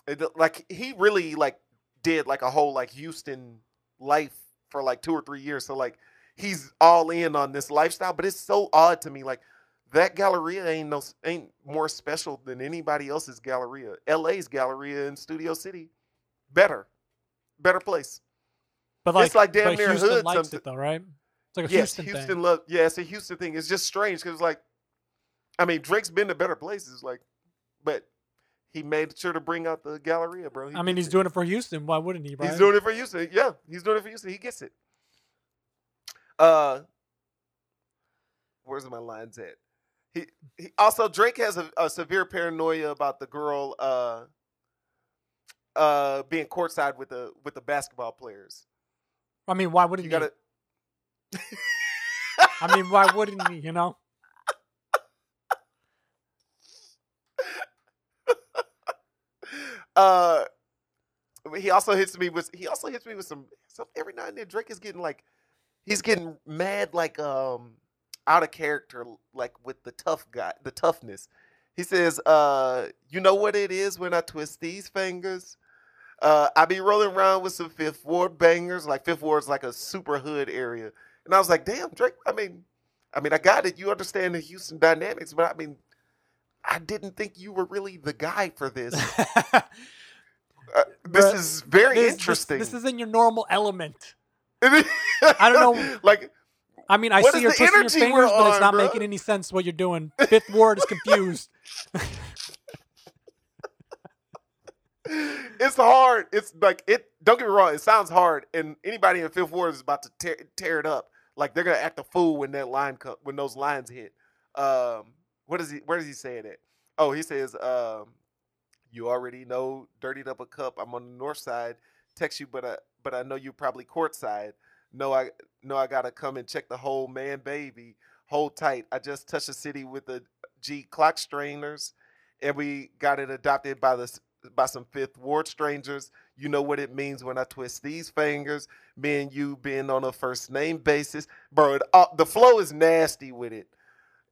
it, like he really like did like a whole like Houston life for like two or three years. So like he's all in on this lifestyle, but it's so odd to me. Like that Galleria ain't no ain't more special than anybody else's Galleria. LA's Galleria in Studio City, better, better place. But like, it's like damn near Houston hood. likes something. it though, right? It's like a yes, Houston, Houston, thing. love. Yeah, it's a Houston thing. It's just strange because like, I mean, Drake's been to better places, like, but he made sure to bring out the Galleria, bro. He I mean, he's it. doing it for Houston. Why wouldn't he? Right? He's doing it for Houston. Yeah, he's doing it for Houston. He gets it. Uh, where's my lines at? He, he also Drake has a, a severe paranoia about the girl uh uh being courtside with the with the basketball players. I mean, why wouldn't You he? gotta. I mean, why wouldn't he? You know? [laughs] uh, he also hits me with he also hits me with some, some every now and then Drake is getting like he's getting mad like um out of character like with the tough guy the toughness. He says, uh, you know what it is when I twist these fingers? Uh, I be rolling around with some Fifth Ward bangers. Like Fifth Ward's like a super hood area, and I was like, damn, Drake. I mean, I mean, I got it. You understand the Houston dynamics, but I mean, I didn't think you were really the guy for this. [laughs] Uh, this Bruh, is very This- this- interesting. This, isn't your normal element. I don't know. [laughs] Like, I mean, I see is you're twisting your fingers, but it's not bruh? making any sense what you're doing. Fifth ward is confused. [laughs] it's hard. It's like it. Don't get me wrong. It sounds hard, and anybody in Fifth Ward is about to tear, tear it up. Like they're gonna act a fool when that line co- when those lines hit. Um, what does he? Where does he say it at? Oh, he says, um, "You already know, dirtied up a cup. I'm on the north side. Text you, but I but I know you probably courtside. No, I no, I gotta come and check the whole man, baby. Hold tight. I just touched the city with the G clock strainers, and we got it adopted by the by some fifth ward strangers. You know what it means when I twist these fingers. Me and you being on a first name basis, bro. It, uh, the flow is nasty with it,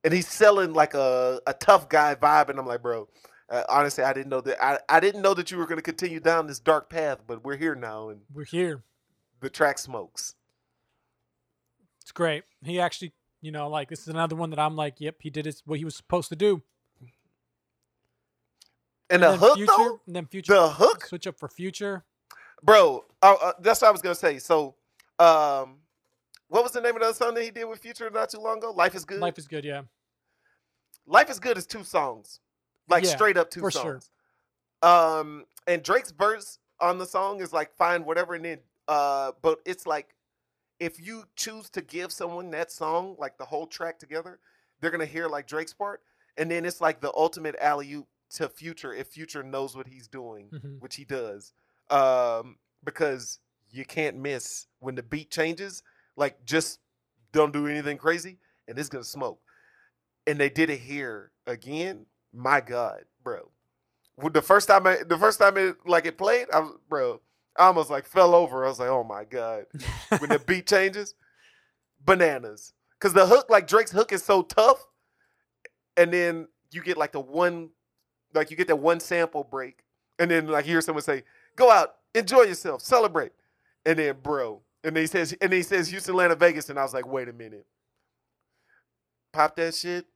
and he's selling like a a tough guy vibe, and I'm like, bro. Uh, honestly, I didn't know that. I, I didn't know that you were going to continue down this dark path, but we're here now, and We're here. the track smokes. It's great. He actually, you know, like this is another one that I'm like, yep, he did his, what he was supposed to do. And the then hook, future, though, and then future, the hook, switch up for future. bro. Uh, uh, that's what I was gonna say. So, um, what was the name of the song that he did with Future not too long ago? Life is good. Life is good, yeah. Life is good is two songs, like Yeah, straight up two for sure. songs. Um, and Drake's verse on the song is like fine, whatever, and then uh, but it's like if you choose to give someone that song, like the whole track together, they're gonna hear like Drake's part, and then it's like the ultimate alley oop to Future if Future knows what he's doing, Mhm. which he does, um, because you can't miss when the beat changes. Like just don't do anything crazy, and it's gonna smoke. And they did it here again. My God, bro. The first time, I, the first time it like it played, I was, bro, I almost like fell over. I was like, oh my God. When the beat [laughs] changes, bananas. Cause the hook, like Drake's hook, is so tough, and then you get like the one, like you get that one sample break, and then like you hear someone say, "Go out, enjoy yourself, celebrate," and then bro, and then he says, and then he says Houston, Atlanta, Vegas, and I was like, wait a minute, pop that shit,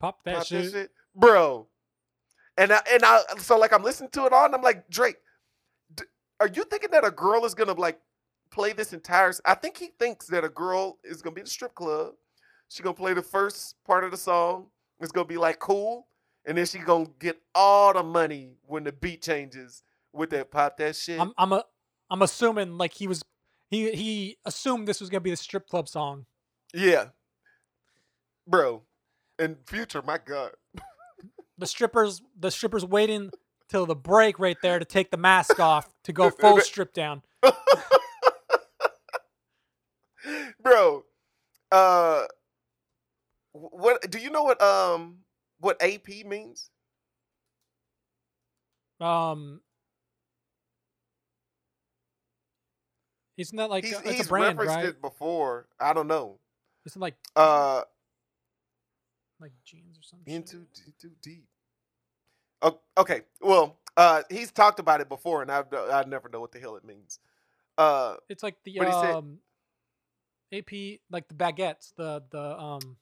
Pop that pop shit. that shit, bro. And I and I so like I'm listening to it all, and I'm like, Drake, d- are you thinking that a girl is gonna like play this entire? I think he thinks that a girl is gonna be in the strip club. She's gonna play the first part of the song. It's gonna be like cool, and then she gonna get all the money when the beat changes with that pop that shit. I'm I'm a I'm assuming like he was he he assumed this was gonna be the strip club song. yeah, bro. And future, my God. The strippers the strippers waiting till the break right there to take the mask [laughs] off to go full strip down. [laughs] bro uh What do you know what um what AP means? Um, isn't that like he's a, it's he's a brand, referenced right? it before. I don't know. Isn't like Uh, like jeans or something? in too too, too deep. Oh, okay. Well, uh, he's talked about it before, and I I never know what the hell it means. Uh, It's like the um, AP, like the baguettes, the the um,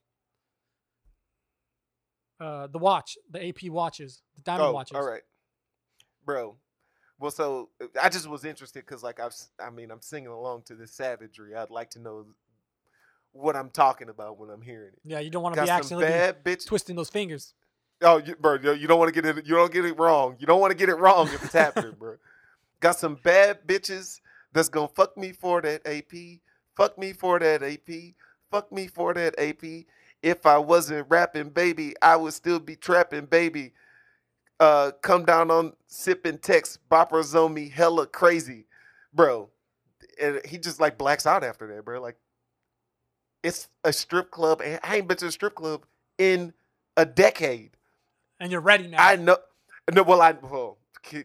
uh, the watch, the AP watches, the diamond oh, watches. all right, bro. Well, so uh, I just was interested because, like, I've, I mean, I'm singing along to this savagery. I'd like to know what I'm talking about when I'm hearing it. Yeah, you don't want to be accidentally bad bitch. twisting those fingers. Oh, you, bro, you, don't want to get it. You don't get it wrong. You don't want to get it wrong if it's happening, bro. [laughs] Got some bad bitches that's gonna fuck me for that AP. Fuck me for that AP. Fuck me for that AP. If I wasn't rapping, baby, I would still be trapping, baby. Uh, come down on sipping text. Boppers on me, hella crazy, bro. And he just like blacks out after that, bro. Like, it's a strip club, and I ain't been to a strip club in a decade. And you're ready now. I know. No, well, I well,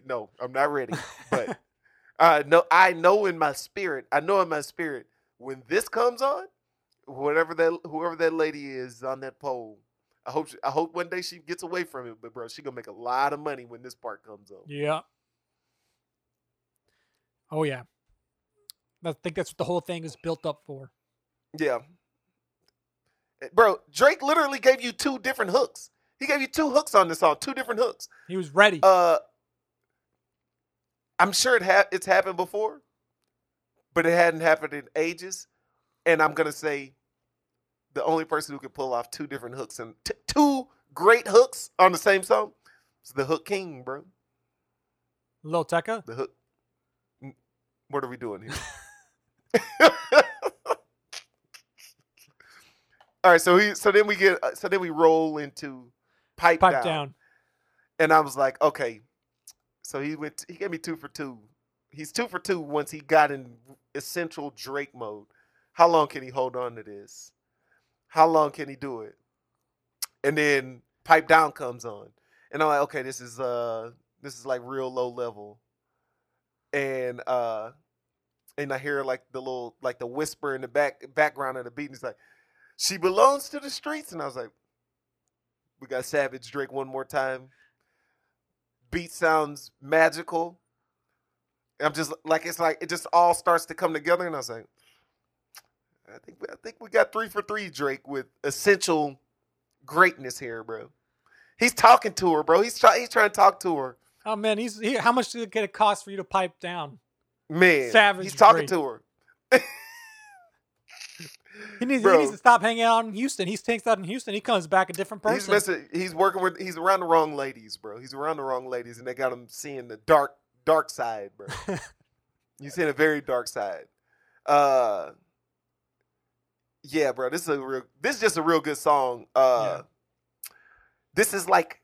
no, I'm not ready. But [laughs] uh, no, I know in my spirit. I know in my spirit when this comes on, whatever that whoever that lady is on that pole. I hope she, I hope one day she gets away from it. But bro, she gonna make a lot of money when this part comes on. yeah. Oh yeah. I think that's what the whole thing is built up for. Yeah. Eh, Bro, Drake literally gave you two different hooks. He gave you two hooks on this song, two different hooks. He was ready. Uh, I'm sure it ha- it's happened before, but it hadn't happened in ages. And I'm gonna say, the only person who could pull off two different hooks and t- two great hooks on the same song is the Hook King, bro. Lil Tecca. The hook. What are we doing here? [laughs] [laughs] All right, so he, so then we get, uh, so then we roll into pipe, Pipe down. down. and I was like, okay. So he went. He gave me two for two. He's two for two once he got in essential Drake mode. How long can he hold on to this? How long can he do it? And then pipe down comes on, and I'm like, okay, this is uh, this is like real low level. And uh, and I hear like the little like the whisper in the back background of the beat. And he's like, she belongs to the streets, and I was like, we got Savage Drake one more time beat sounds magical. I'm just like it's like it just all starts to come together, and I was like, I think I think we got three for three, Drake, with essential greatness here, bro. He's talking to her, bro. He's trying he's trying to talk to her, Oh man, he's he, how much did it cost for you to pipe down? man. Savage he's talking Drake. to her. [laughs] He needs, he needs to stop hanging out in Houston. He takes out in Houston. He comes back a different person. He's missing. He's working with. He's around the wrong ladies, bro. He's around the wrong ladies, and they got him seeing the dark, dark side, bro. [laughs] He's seeing a very dark side. Uh, yeah, bro. This is a real. This is just a real good song. Uh, Yeah. this is like,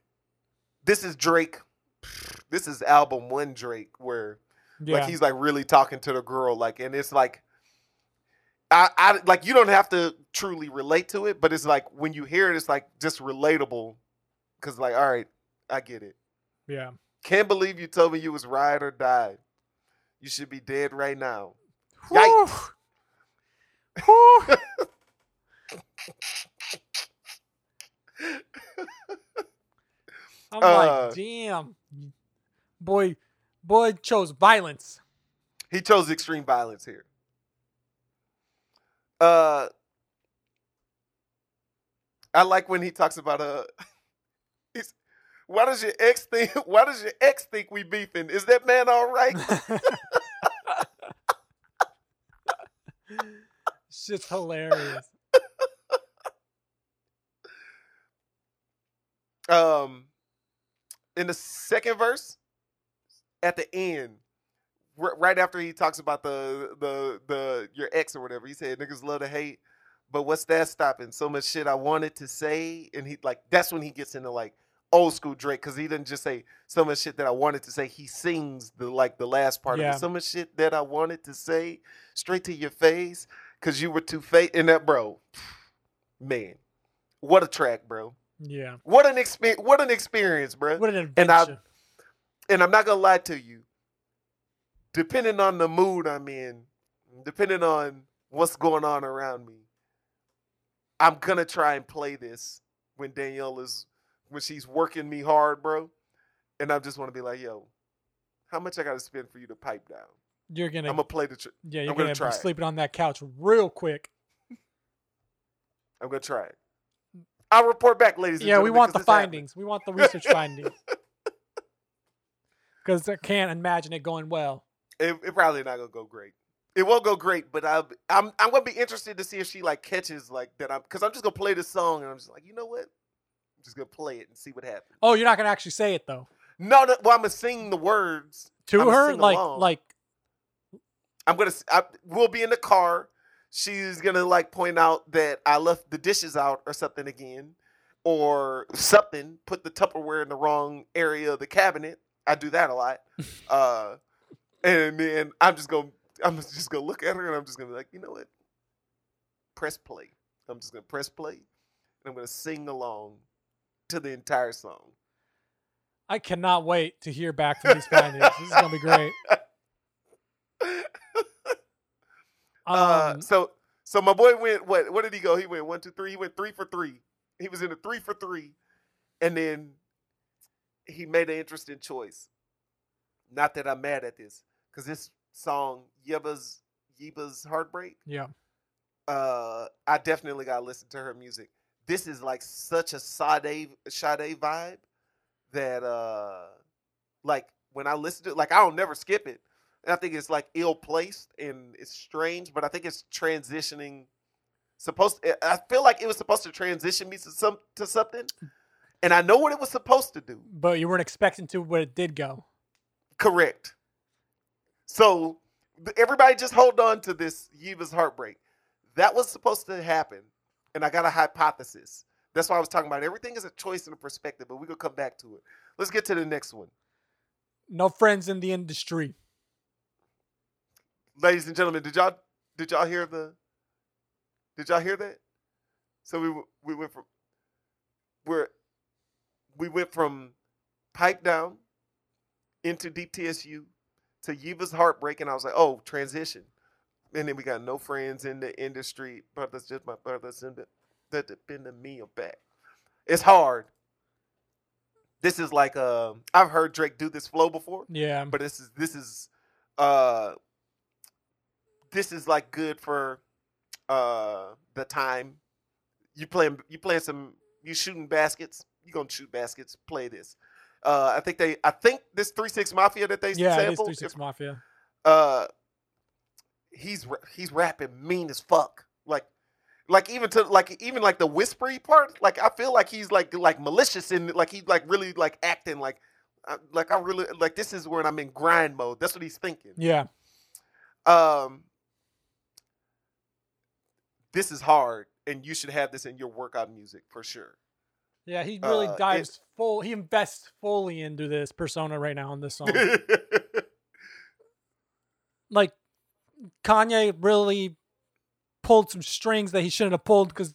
this is Drake. This is album one Drake, where yeah. like he's like really talking to the girl, like, and it's like. I, I like you don't have to truly relate to it, but it's like when you hear it, it's like just relatable. Cause like, all right, I get it. yeah. Can't believe you told me you was ride or die. You should be dead right now. Yikes. [laughs] I'm Uh, like, damn, boy, boy chose violence. He chose extreme violence here. Uh I like when he talks about uh [laughs] he's, why does your ex think [laughs] why does your ex think we beefing? Is that man all right? [laughs] Shit's hilarious. um in the second verse at the end right after he talks about the the the your ex or whatever he said niggas love to hate but what's that stopping so much shit i wanted to say and he like that's when he gets into like old school drake because he didn't just say so much shit that i wanted to say he sings the like the last part of it so much shit that i wanted to say straight to your face because you were too fake and that bro [sighs] man what a track, bro. Yeah. What an experience! What an experience, bro. What an And I- adventure. and I'm not gonna lie to you. Depending on the mood I'm in, depending on what's going on around me, I'm gonna try and play this when Danielle is when she's working me hard, bro. And I just want to be like, yo, how much I gotta spend for you to pipe down? You're gonna, I'm gonna play the. Tr- yeah, you're I'm gonna gonna, try be it. sleeping on that couch real quick. I'm gonna try it. I'll report back, ladies. and Yeah, we want the findings. We want the research findings. [laughs] Because I can't imagine it going well. It, it probably not gonna go great. It won't go great, but I, I'm I'm gonna be interested to see if she like catches like that. I'm because I'm just gonna play the song and I'm just like, you know what? I'm just gonna play it and see what happens. Oh, you're not gonna actually say it though No, no well, I'm gonna sing the words. to I'ma her, like along. like I'm gonna. s- I, we'll be in the car. She's gonna like point out that I left the dishes out or something again, or something. Put the Tupperware in the wrong area of the cabinet. I do that a lot. [laughs] uh, and then I'm just gonna. I'm just gonna look at her and I'm just gonna be like, you know what? Press play. I'm just gonna press play, and I'm gonna sing along to the entire song. I cannot wait to hear back from these findings. this is gonna be great. [laughs] Uh, Um, so so my boy went what what did he go? He went one, two, three. He went three for three. He was in a three for three, and then he made an interesting choice. Not that I'm mad at this, because this song Yebba's Yebba's Heartbreak. yeah, Uh, I definitely gotta listen to her music. This is like such a Sade Sade vibe that uh, like when I listen to it, like I don't never skip it. And I think it's like ill placed and it's strange, but I think it's transitioning. Supposed, I feel like it was supposed to transition me to some to something, and I know what it was supposed to do. but you weren't expecting to, but it did go. Correct. So everybody just hold on to this Yebba's heartbreak. That was supposed to happen, and I got a hypothesis. That's why I was talking about everything is a choice and a perspective, but we're gonna come back to it. Let's get to the next one. No friends in the industry. ladies and gentlemen, did y'all did y'all hear the did y'all hear that? So we we went from we're we went from pipe down into deep TSU to Yebba's heartbreak, and I was like, oh, transition. And then we got no friends in the industry, but that's just my brothers in the that depend on me or back. It's hard. This is like uh, I've heard Drake do this flow before Yeah, but this is this is uh this is like good for uh the time you playing you playing some you shooting baskets you gonna shoot baskets play this uh i think they i think this 3-6 mafia that they yeah, sampled Three Six Mafia. uh he's he's rapping mean as fuck. Like like even to like even like the whispery part like i feel like he's like like malicious and like he's like really like acting like I- like i really like this is when i'm in grind mode. That's what he's thinking. Yeah, um this is hard and you should have this in your workout music for sure yeah. He really Uh, it- dives full. He invests fully into this persona right now in this song. [laughs] like Kanye really pulled some strings that he shouldn't have pulled because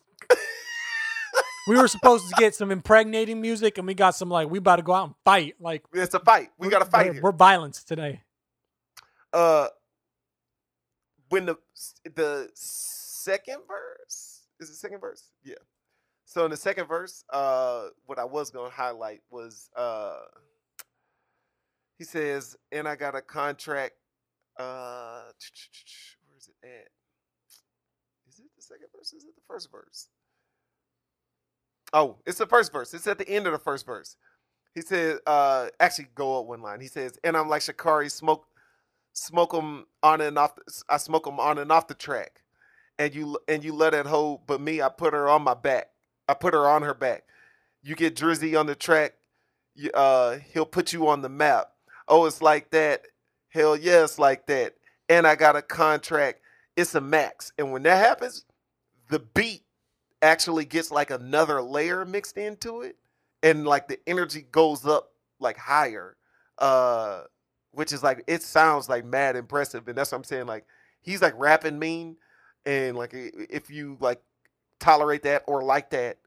we were supposed to get some impregnating music and we got some like we about to go out and fight. Like it's a fight we gotta fight we're, we're violence today. uh when the the second verse is the second verse yeah so in the second verse uh what i was gonna highlight was uh he says and i got a contract uh where is it at is it the second verse is it the first verse oh it's the first verse it's at the end of the first verse he said uh actually go up one line he says and i'm like shakari smoke smoke them on and off. The, I smoke them on and off the track, and you and you let it hold. But me, I put her on my back. I put her on her back. You get Drizzy on the track, you, uh, he'll put you on the map. Oh, it's like that. Hell yeah, it's like that. And I got a contract. It's a max. And when that happens, the beat actually gets like another layer mixed into it, and like the energy goes up like higher. Uh, which is like it sounds like mad impressive, and that's what I'm saying. Like he's like rapping mean, and like if you like tolerate that or like that,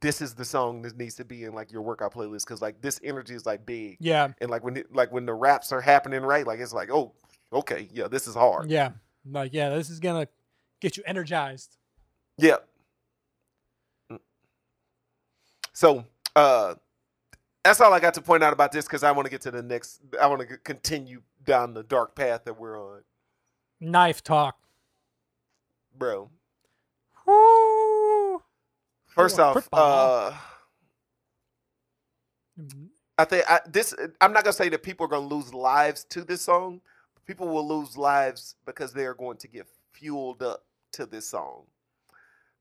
this is the song that needs to be in like your workout playlist because like this energy is like big Yeah. and like when it, like when the raps are happening right like it's like oh okay yeah this is hard Yeah. Like, yeah, this is gonna get you energized. yeah Mm. so uh that's all i got to point out about this because i want to get to the next i want to continue down the dark path that we're on Knife talk. bro! First off football. uh I think I, this. I'm not gonna say that people are gonna lose lives to this song. People will lose lives because they are going to get fueled up to this song.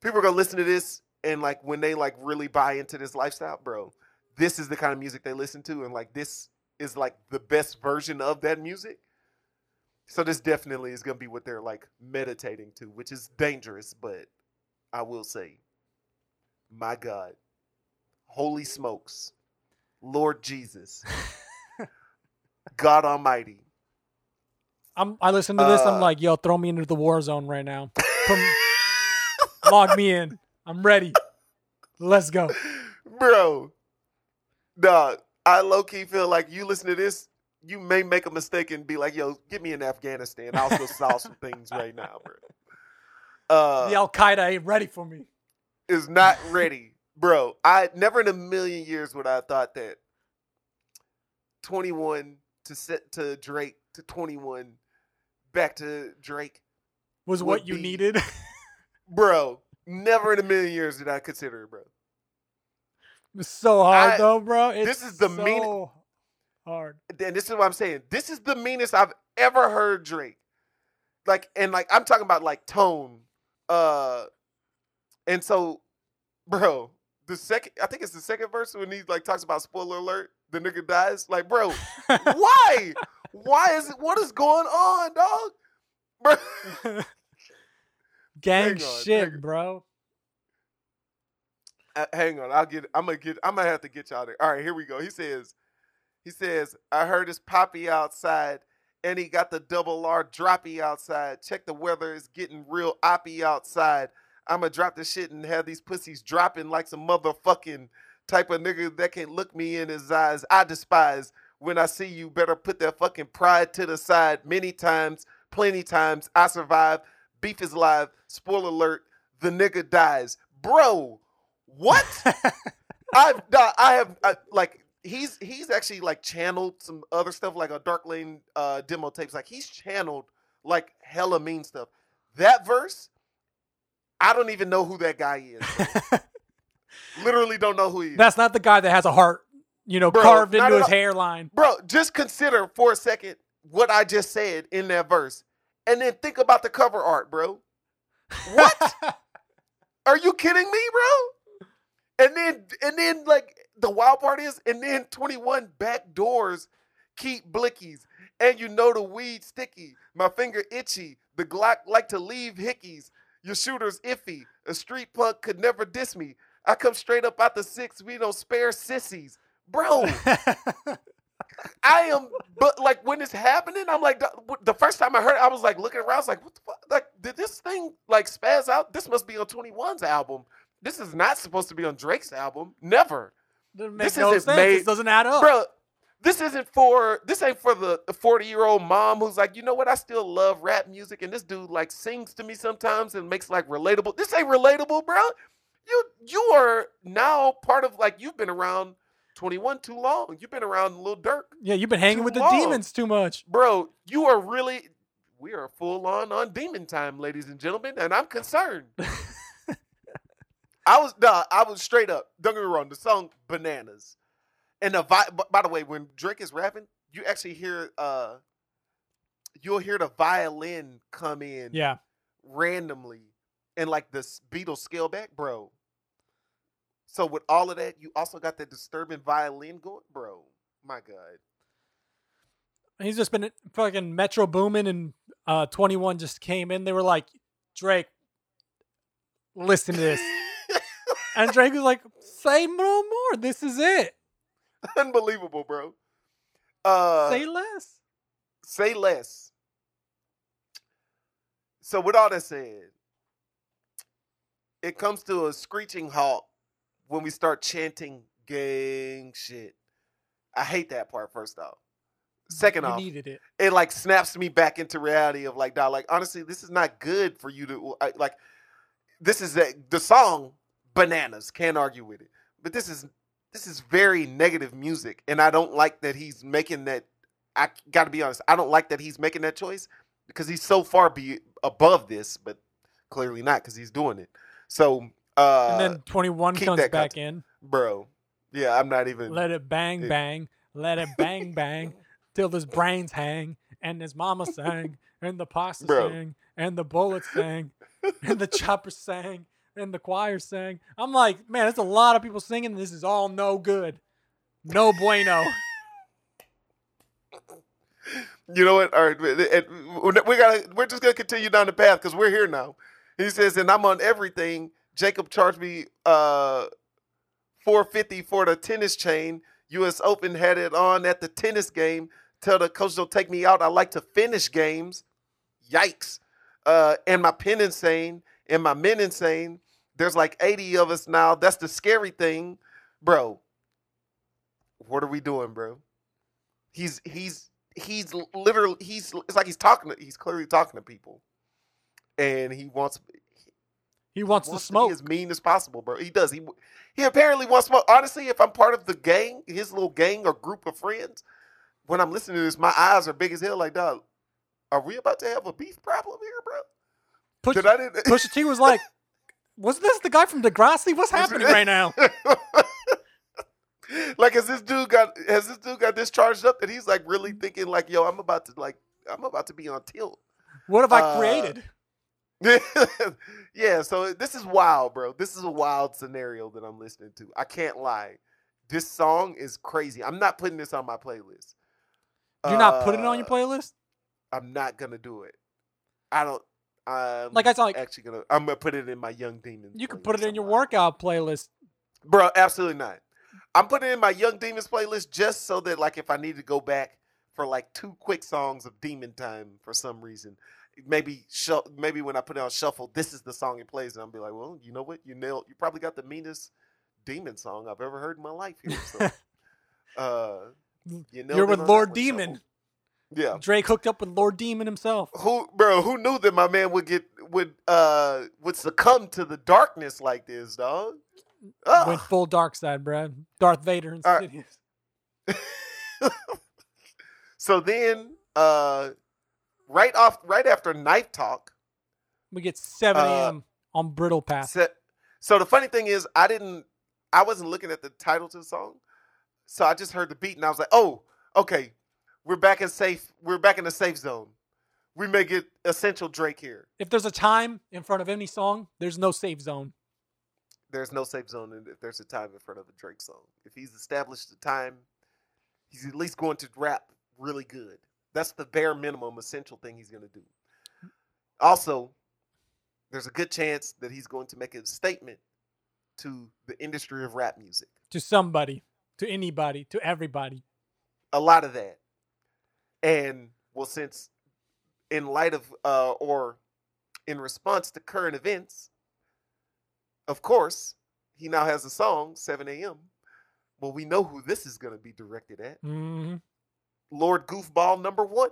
People are gonna listen to this and like when they like really buy into this lifestyle, bro. This is the kind of music they listen to, and like this is like the best version of that music. So this definitely is gonna be what they're like meditating to, which is dangerous. But I will say, my God, holy smokes. Lord Jesus, [laughs] God Almighty. I'm I listen to this, I'm Uh, like, yo, throw me into the war zone right now. Me- log me in. I'm ready. Let's go. Bro, dog, I low key feel like you listen to this, you may make a mistake and be like, yo, get me in Afghanistan. I'll go solve some things right now, bro. Uh, The Al Qaeda ain't ready for me. Is not ready, bro. I never in a million years would I have thought that 21 to set to Drake to 21 back to Drake Was what you be- needed. [laughs] bro. Never in a million years did I consider it, bro. It's so hard I- though, bro. It's this is the so mean- hard. And this is what I'm saying. This is the meanest I've ever heard Drake. Like, and like I'm talking about like tone. Uh, and so, bro, the second I think it's the second verse when he like talks about spoiler alert, the nigga dies. Like, bro, [laughs] why? why is it? What is going on, dog? Bro, [laughs] Gang on, shit, bro. Uh, hang on, I'll get. I'm gonna get. I'm gonna have to get y'all there. All right, here we go. He says, he says, I heard his poppy outside, and he got the double R droppy outside. Check the weather, it's getting real oppy outside. I'ma drop the shit and have these pussies dropping like some motherfucking type of nigga that can't look me in his eyes. I despise when I see you. Better put that fucking pride to the side. Many times, plenty times, I survive. Beef is live. Spoiler alert: the nigga dies, bro. What? [laughs] I've done, I have I, like he's he's actually like channeled some other stuff like a Dark Lane uh demo tapes. Like he's channeled like hella mean stuff. That verse, I don't even know who that guy is. [laughs] Literally don't know who he is. That's not the guy that has a heart, you know, Bro, carved into his hairline. Bro, just consider for a second what I just said in that verse. And then think about the cover art, bro. What? [laughs] Are you kidding me, bro? And then and then like the wild part is, and then 21 back doors keep blickies. And you know the weed sticky, my finger itchy, the Glock like to leave hickeys. Your shooter's iffy. A street punk could never diss me. I come straight up out the six, we don't spare sissies. Bro, [laughs] I am, but like when it's happening, I'm like, the, the first time I heard it, I was like looking around, I was like, what the fuck? Like, did this thing like spaz out? This must be on 21's album. This is not supposed to be on Drake's album. Never. Doesn't make This no sense. made- This doesn't add up. Bro, this isn't for, this ain't for the 40 year old mom who's like, you know what? I still love rap music. And this dude like sings to me sometimes and makes like relatable. This ain't relatable, bro. You, you are now part of like, you've been around 21 too long. You've been around Lil Durk yeah, you've been hanging with the demons too much. bro, you are really we are full on on demon time, ladies and gentlemen, and I'm concerned. [laughs] I was nah, I was straight up. Don't get me wrong. The song "Bananas" and the vi- b- by the way, when Drake is rapping, you actually hear uh, you'll hear the violin come in Yeah. randomly and like the Beatles scale back, bro. So with all of that, you also got that disturbing violin going, bro. My God. He's just been fucking Metro Boomin and uh 21 just came in. They were like, Drake, listen to this. [laughs] and Drake was like, say no more. This is it. [laughs] Unbelievable, bro. Uh, say less. say less. So with all that said, it comes to a screeching halt when we start chanting gang shit. I hate that part. First off, second you off, needed it. it like snaps me back into reality of like, dog, like honestly, this is not good for you to I- like. This is a, the song "Bananas." Can't argue with it, but this is this is very negative music, and I don't like that he's making that. I got to be honest, I don't like that he's making that choice because he's so far be above this, but clearly not because he's doing it. So, uh, And then 21 keep comes back in. bro, yeah, I'm not even. Let it bang it- bang, let it bang bang, till his brains hang, and his mama sang, and the pasta Bro. sang, and the bullets sang, and the chopper sang, and the choir sang. I'm like, man, there's a lot of people singing. This is all no good, no bueno. You know what? All right, we got. We're just gonna continue down the path because we're here now. He says, and I'm on everything. Jacob charged me uh, four fifty for the tennis chain. U.S. Open had it on at the tennis game. Tell the coach don't take me out. I like to finish games. Yikes! Uh, and my pen insane, and my men insane. There's like 80 of us now. That's the scary thing, bro. What are we doing, bro? He's he's he's literally he's it's like he's talking to he's clearly talking to people and he wants He wants, wants to smoke. be as mean as possible bro he does he he apparently wants smoke honestly if i'm part of the gang his little gang or group of friends when i'm listening to this my eyes are big as hell like dog are we about to have a beef problem here bro Push, Did I didn't Pusha T was like, "Wasn't this the guy from Degrassi? What's happening right now?" [laughs] like has this dude got has this dude got this charged up that he's like really thinking like yo i'm about to like i'm about to be on tilt What have I Uh, created? [laughs] yeah, so this is wild, bro. This is a wild scenario that I'm listening to. I can't lie. This song is crazy. I'm not putting this on my playlist. You're not putting it on your Uh, playlist. I'm not gonna do it. I don't. I'm Like I said, like actually gonna. I'm gonna put it in my Young Demons. you could put it in your workout playlist. bro. Absolutely not. I'm putting it in my Young Demons playlist just so that, like, if I need to go back for like two quick songs of Demon Time for some reason, maybe shu- maybe when I put it on shuffle, this is the song it plays, and I'll be like, well, you know what, you nailed. You probably got the meanest demon song I've ever heard in my life here. So, [laughs] uh, you nailed You're with Lord Demon. Shuffle. Yeah. Drake hooked up with Lord Demon himself. Who, bro? Who knew that my man would get would uh would succumb to the darkness like this, dog? Ugh. Went full dark side, Brad. Darth Vader and right. [laughs] So then, uh, right off, right after Knife Talk, We get 7 Uh, a.m. on Bridle Path. so, so the funny thing is, I didn't, I wasn't looking at the title to the song, so I just heard the beat and I was like, oh, okay, we're back in safe, we're back in the safe zone. We may get essential Drake here. If there's a time in front of any song, there's no safe zone. There's no safe zone if there's a time in front of a Drake song. If he's established the time, he's at least going to rap really good. That's the bare minimum essential thing he's going to do. Also, there's a good chance that he's going to make a statement to the industry of rap music. To somebody, to anybody, to everybody. A lot of that. And well, since in light of uh, or in response to current events, of course, he now has a song, 7 a.m. Well, we know who this is going to be directed at. hmm Lord Goofball number one.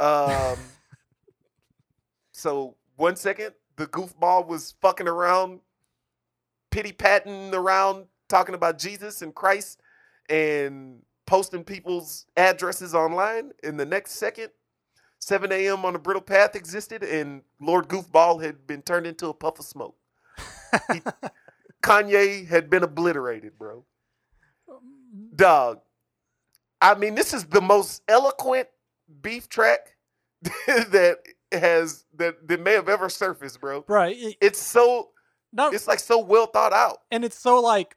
Um, [laughs] so one second, the goofball was fucking around, pity patting around, talking about Jesus and Christ, and posting people's addresses online. In the next second, 7 a.m. on the Bridle Path existed, and Lord Goofball had been turned into a puff of smoke. He- [laughs] Kanye had been obliterated, bro. Um, Dog. I mean, this is the most eloquent beef track [laughs] that has that, that may have ever surfaced, bro. Right. it- It's so no, it's like so well thought out. and it's so like,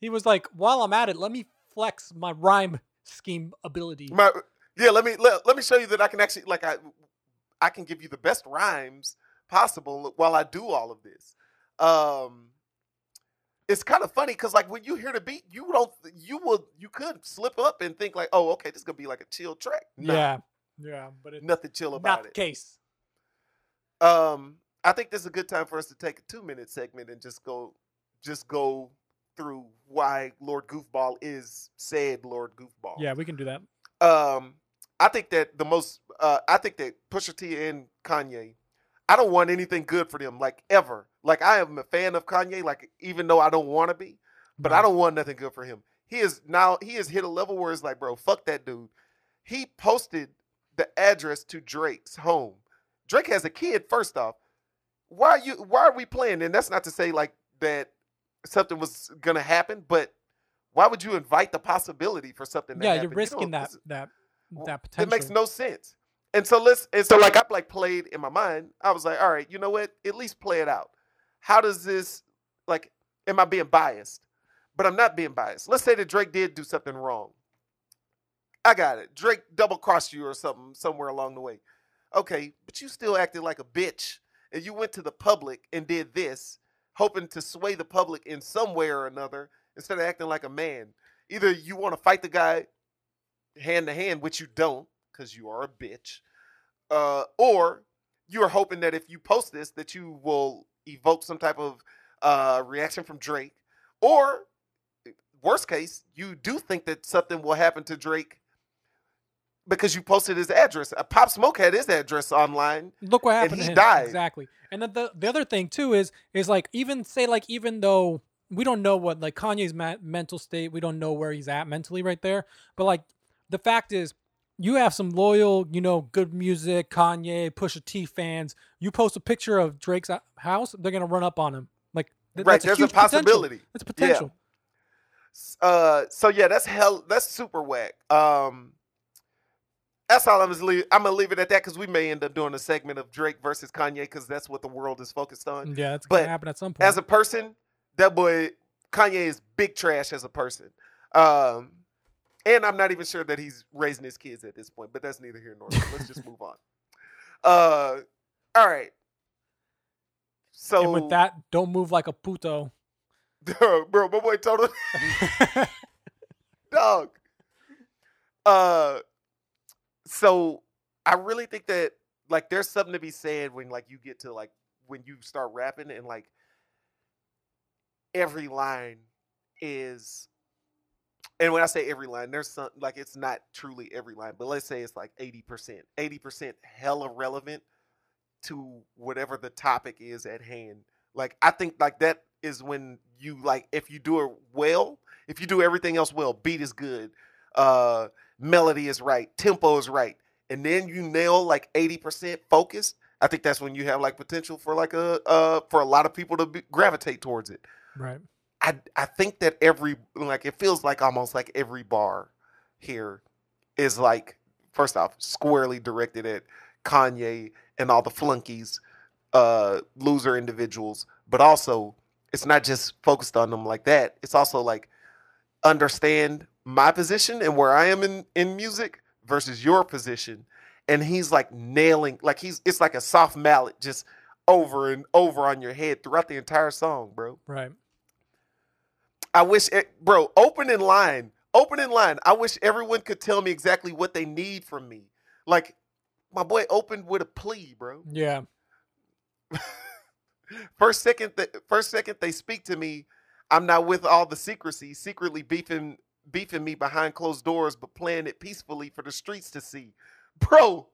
he was like, while I'm at it, let me flex my rhyme scheme ability. My, yeah, let me let, let me show you that I can actually like I I can give you the best rhymes possible while I do all of this. Um it's kind of funny because like when you hear the beat, you don't you will you could slip up and think like, oh, okay, this is gonna be like a chill track. Nah, Yeah. Yeah. But it's nothing chill not about the it. case. Um, I think this is a good time for us to take a two minute segment and just go just go through why Lord Goofball is said Lord Goofball. Yeah, we can do that. Um, I think that the most, uh, I think that Pusha T and Kanye, I don't want anything good for them, like ever. Like I am a fan of Kanye, like even though I don't want to be, but I don't want nothing good for him. He is now he has hit a level where it's like, bro, fuck that dude. He posted the address to Drake's home. Drake has a kid. First off, why are you? Why are we playing? And that's not to say like that something was gonna happen, but why would you invite the possibility for something? Yeah, you're risking don't- that that that potential. it makes no sense. And so let's and so like I like played in my mind. I was like, all right, you know what? At least play it out. How does this like am I being biased? But I'm not being biased. Let's say that Drake did do something wrong. I got it. Drake double crossed you or something somewhere along the way. Okay, but you still acted like a bitch. And you went to the public and did this, hoping to sway the public in some way or another, instead of acting like a man. Either you want to fight the guy hand to hand, which you don't, because you are a bitch, uh, or you are hoping that if you post this, that you will evoke some type of uh, reaction from Drake, or worst case, you do think that something will happen to Drake because you posted his address. Uh, Pop Smoke had his address online. Look what and happened he to him. died. Exactly. And then the the other thing too is is like even say like even though we don't know what like Kanye's ma- mental state, we don't know where he's at mentally right there. But like the fact is, you have some loyal, you know, good music, Kanye, Pusha T fans. You post a picture of Drake's uh, house, they're gonna run up on him. Like th- right, that's there's a, potential. possibility. That's potential. Uh, so yeah, that's hell. That's super whack. Um, that's all I'm gonna leave. I'm gonna leave it at that because we may end up doing a segment of Drake versus Kanye because that's what the world is focused on. Yeah, But gonna happen at some point. As a person, that boy Kanye is big trash as a person. Um, and I'm not even sure that he's raising his kids at this point, but that's neither here nor there. Let's just move on. [laughs] Uh, all right. So and with that, don't move like a puto. [laughs] bro, my boy him [laughs] dog. Uh, so I really think that like there's something to be said when like you get to like when you start rapping and like every line is and when I say every line, there's some like it's not truly every line, but let's say it's like 80%. 80% hella relevant to whatever the topic is at hand. Like I think like that is when you like if you do it well, if you do everything else well, beat is good, uh melody is right, tempo is right, and then you nail like 80% focus, I think that's when you have like potential for like a uh for a lot of people to be, gravitate towards it. right. I I think that every like it feels like almost like every bar here is like first off squarely directed at Kanye and all the flunkies, uh, loser individuals, but also it's not just focused on them like that. It's also like understand my position and where I am in in music versus your position, and he's like nailing like he's it's like a soft mallet just over and over on your head throughout the entire song, bro. Right. I wish, it, bro, open in line, open in line. I wish everyone could tell me exactly what they need from me. Like, my boy opened with a plea, bro. Yeah. [laughs] First second, th- first second they speak to me, I'm not with all the secrecy, secretly beefing, beefing me behind closed doors, but playing it peacefully for the streets to see, bro.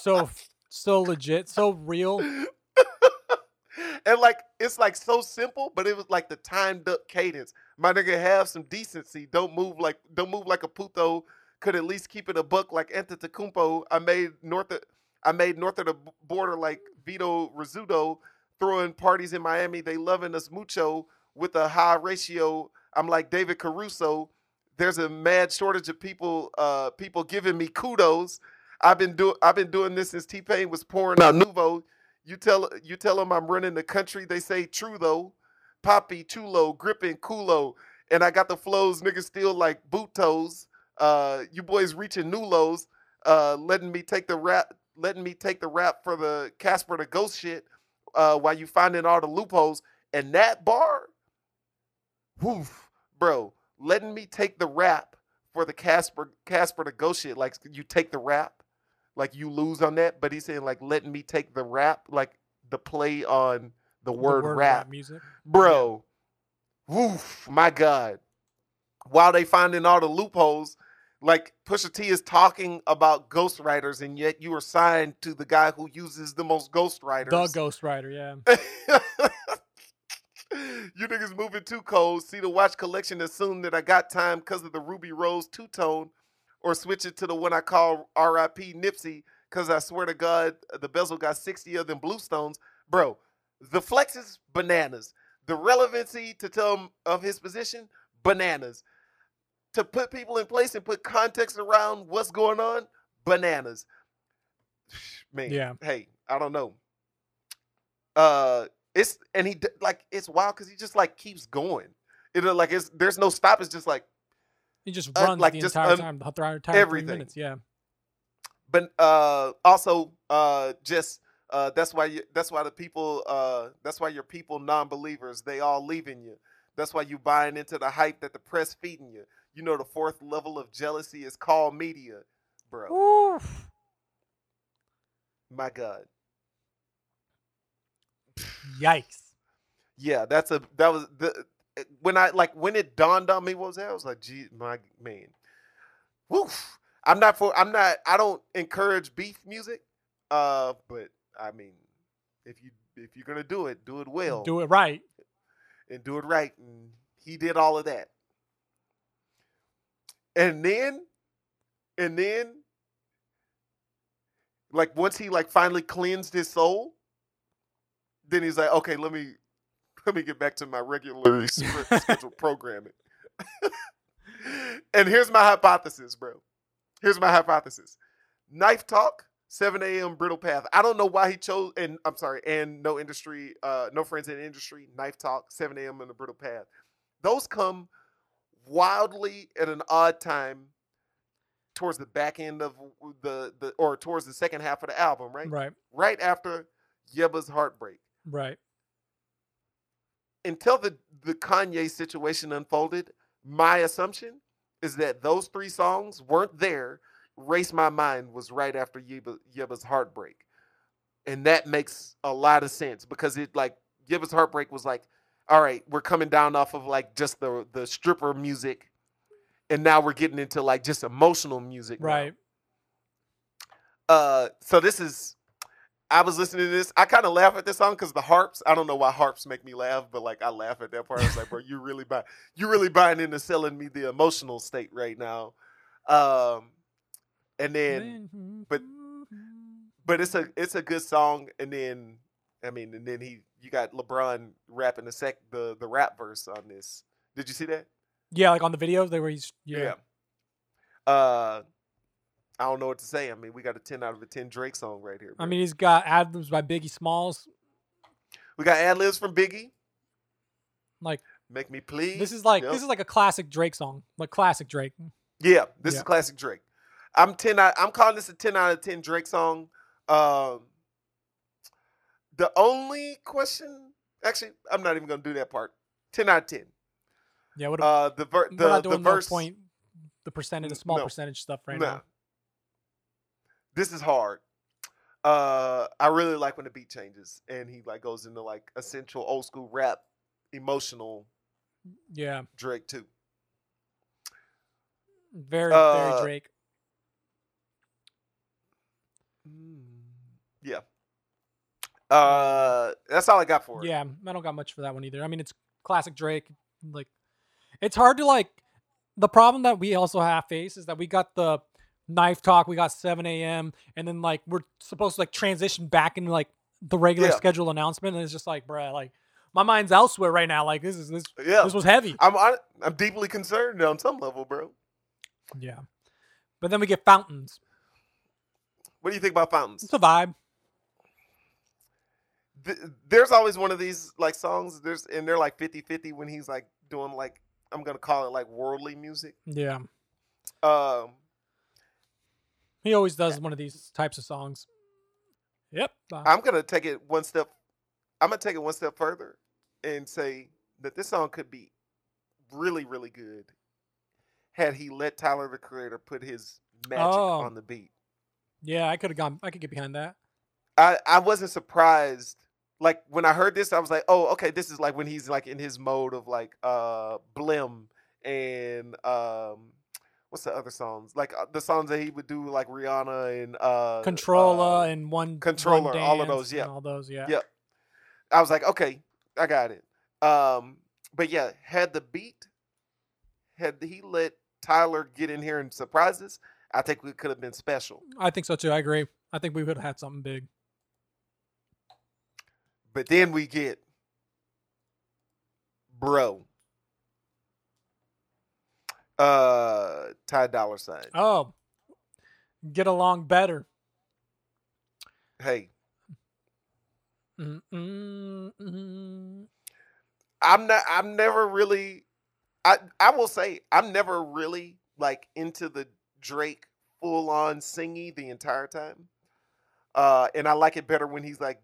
So [laughs] so legit, so real. [laughs] and like it's like so simple, but it was like the timed up cadence. My nigga, have some decency. Don't move like don't move like a puto. Could at least keep it a buck like Antetokounmpo. I made north of I made north of the border like Vito Rizzuto throwing parties in Miami. They loving us mucho with a high ratio. I'm like David Caruso. There's a mad shortage of people uh people giving me kudos. I've been doing I've been doing this since T Pain was pouring out Nuvo. You tell you tell them I'm running the country. They say true though. Papi, Chulo, gripping, culo, and I got the flows. Niggas still like boot toes. Uh, you boys reaching new lows. Uh, letting me take the rap, letting me take the rap for the Casper the Ghost shit. Uh, while you finding all the loopholes and that bar, woof, bro. Letting me take the rap for the Casper Casper shit. Like you take the rap, like you lose on that. But he's saying like letting me take the rap, like the play on the The word, word rap, music. bro. Woof, my God. While they finding all the loopholes, like Pusha T is talking about ghostwriters, and yet you are signed to the guy who uses the most ghostwriters. The ghostwriter, yeah. [laughs] you niggas moving too cold. See the watch collection assume that I got time because of the Ruby Rose two tone, or switch it to the one I call R.I.P. Nipsey because I swear to God the bezel got sixty of them bluestones, bro. The flex is bananas. The relevancy to tell him of his position, bananas. To put people in place and put context around what's going on, bananas. [sighs] Man, Yeah. hey, I don't know. Uh, it's and he like it's wild because he just like keeps going. You know, like it's there's no stop. It's just like He just Uh, runs like, the just entire time, the entire everything. minutes. Yeah. but uh also uh just uh that's why you that's why the people uh that's why your people non-believers they all leaving you that's why you buying into the hype that the press feeding you you know the fourth level of jealousy is called media bro Oof. my god Yikes. yeah that's a that was the when i like when it dawned on me what was that i was like gee my man Woof. i'm not for i'm not i don't encourage beef music uh but i mean if you if you're gonna do it do it well Do it right. and do it right and he did all of that and then and then like once he like finally cleansed his soul then he's like okay let me let me get back to my regularly [laughs] scheduled [laughs] programming. And here's my hypothesis bro. Here's my hypothesis. Knife talk 7 a.m bridle path. I don't know why he chose and i'm sorry and no industry uh no friends in industry knife talk 7 a.m in the bridle path. Those come wildly at an odd time towards the back end of the the or towards the second half of the album right? Right. right after Yebba's heartbreak Right. until the the Kanye situation unfolded, my assumption is that those three songs weren't there. Race My Mind was right after Yebba, Yebba's heartbreak, and that makes a lot of sense because it like Yebba's heartbreak was like, all right, we're coming down off of like just the the stripper music, and now we're getting into like just emotional music. now. Right. Uh, so this is. I was listening to this. I kind of laugh at this song because the harps. I don't know why harps make me laugh, but like I laugh at that part. I was like, bro, you really buy, you really buying into selling me the emotional state right now. Um, and then, but- but it's a it's a good song. And then, I mean, and then he, you got LeBron rapping the sec the the rap verse on this. Did you see that? yeah, like on the videos, they were he's yeah. Uh, I don't know what to say. I mean, we got a ten out of a ten Drake song right here. I mean, he's got ad-libs by Biggie Smalls. we got ad libs from Biggie. Like Make me please. this is like Yep. this is like a classic Drake song, like classic Drake. Yeah, this Yeah. is classic Drake. I'm ten. Out, I'm calling this a ten out of ten Drake song. Um, the only question, actually, I'm not even gonna do that part. Ten out of ten. Yeah, what Uh, the ver- the the verse. no point, the percentage, the small no. percentage stuff right nah. now. This is hard. Uh, I really like when the beat changes and he like goes into like essential old school rap, emotional Yeah, Drake too. very Uh, very Drake. Mm, Yeah. Uh, that's all I got for it. Yeah, I don't got much for that one either. I mean, it's classic Drake. Like, it's hard to like. The problem that we also have face is that we got the knife talk, we got 7 a.m., and then like we're supposed to like transition back into like the regular Yeah. schedule announcement, and it's just like, bruh, like my mind's elsewhere right now. Like this is this Yeah. this was heavy. I'm hon- I'm deeply concerned on some level, bro. Yeah, but then we get fountains. What do you think about fountains? It's a vibe. Th- there's always one of these like songs. There's and they're like 50-50 when he's like doing like I'm gonna call it like worldly music. Yeah, Um, he always does one of these types of songs. Yep. uh, I'm gonna take it one step. I'm gonna take it one step further and say that this song could be really, really good had he let Tyler the Creator put his magic Oh. on the beat. yeah, I could have gone. I could get behind that. I I wasn't surprised like when I heard this, I was like, oh, okay, this is like when he's like in his mode of like uh Blem and um what's the other songs? Like uh, the songs that he would do like Rihanna and uh Controlla uh, and one Controlla, one all of those, yeah. all those, yeah. Yeah. I was like, okay, I got it. Um, but yeah, had the beat, had he let Tyler get in here and surprise us, I think we could have been special. I think so too. I agree. I think we would have had something big. But then we get bro. Uh Ty Dolla $ign. Oh, get along better. Hey, Mm, mm, mm. I'm not I'm never really I I will say I'm never really like into the Drake full on singy the entire time. Uh and I like it better when he's like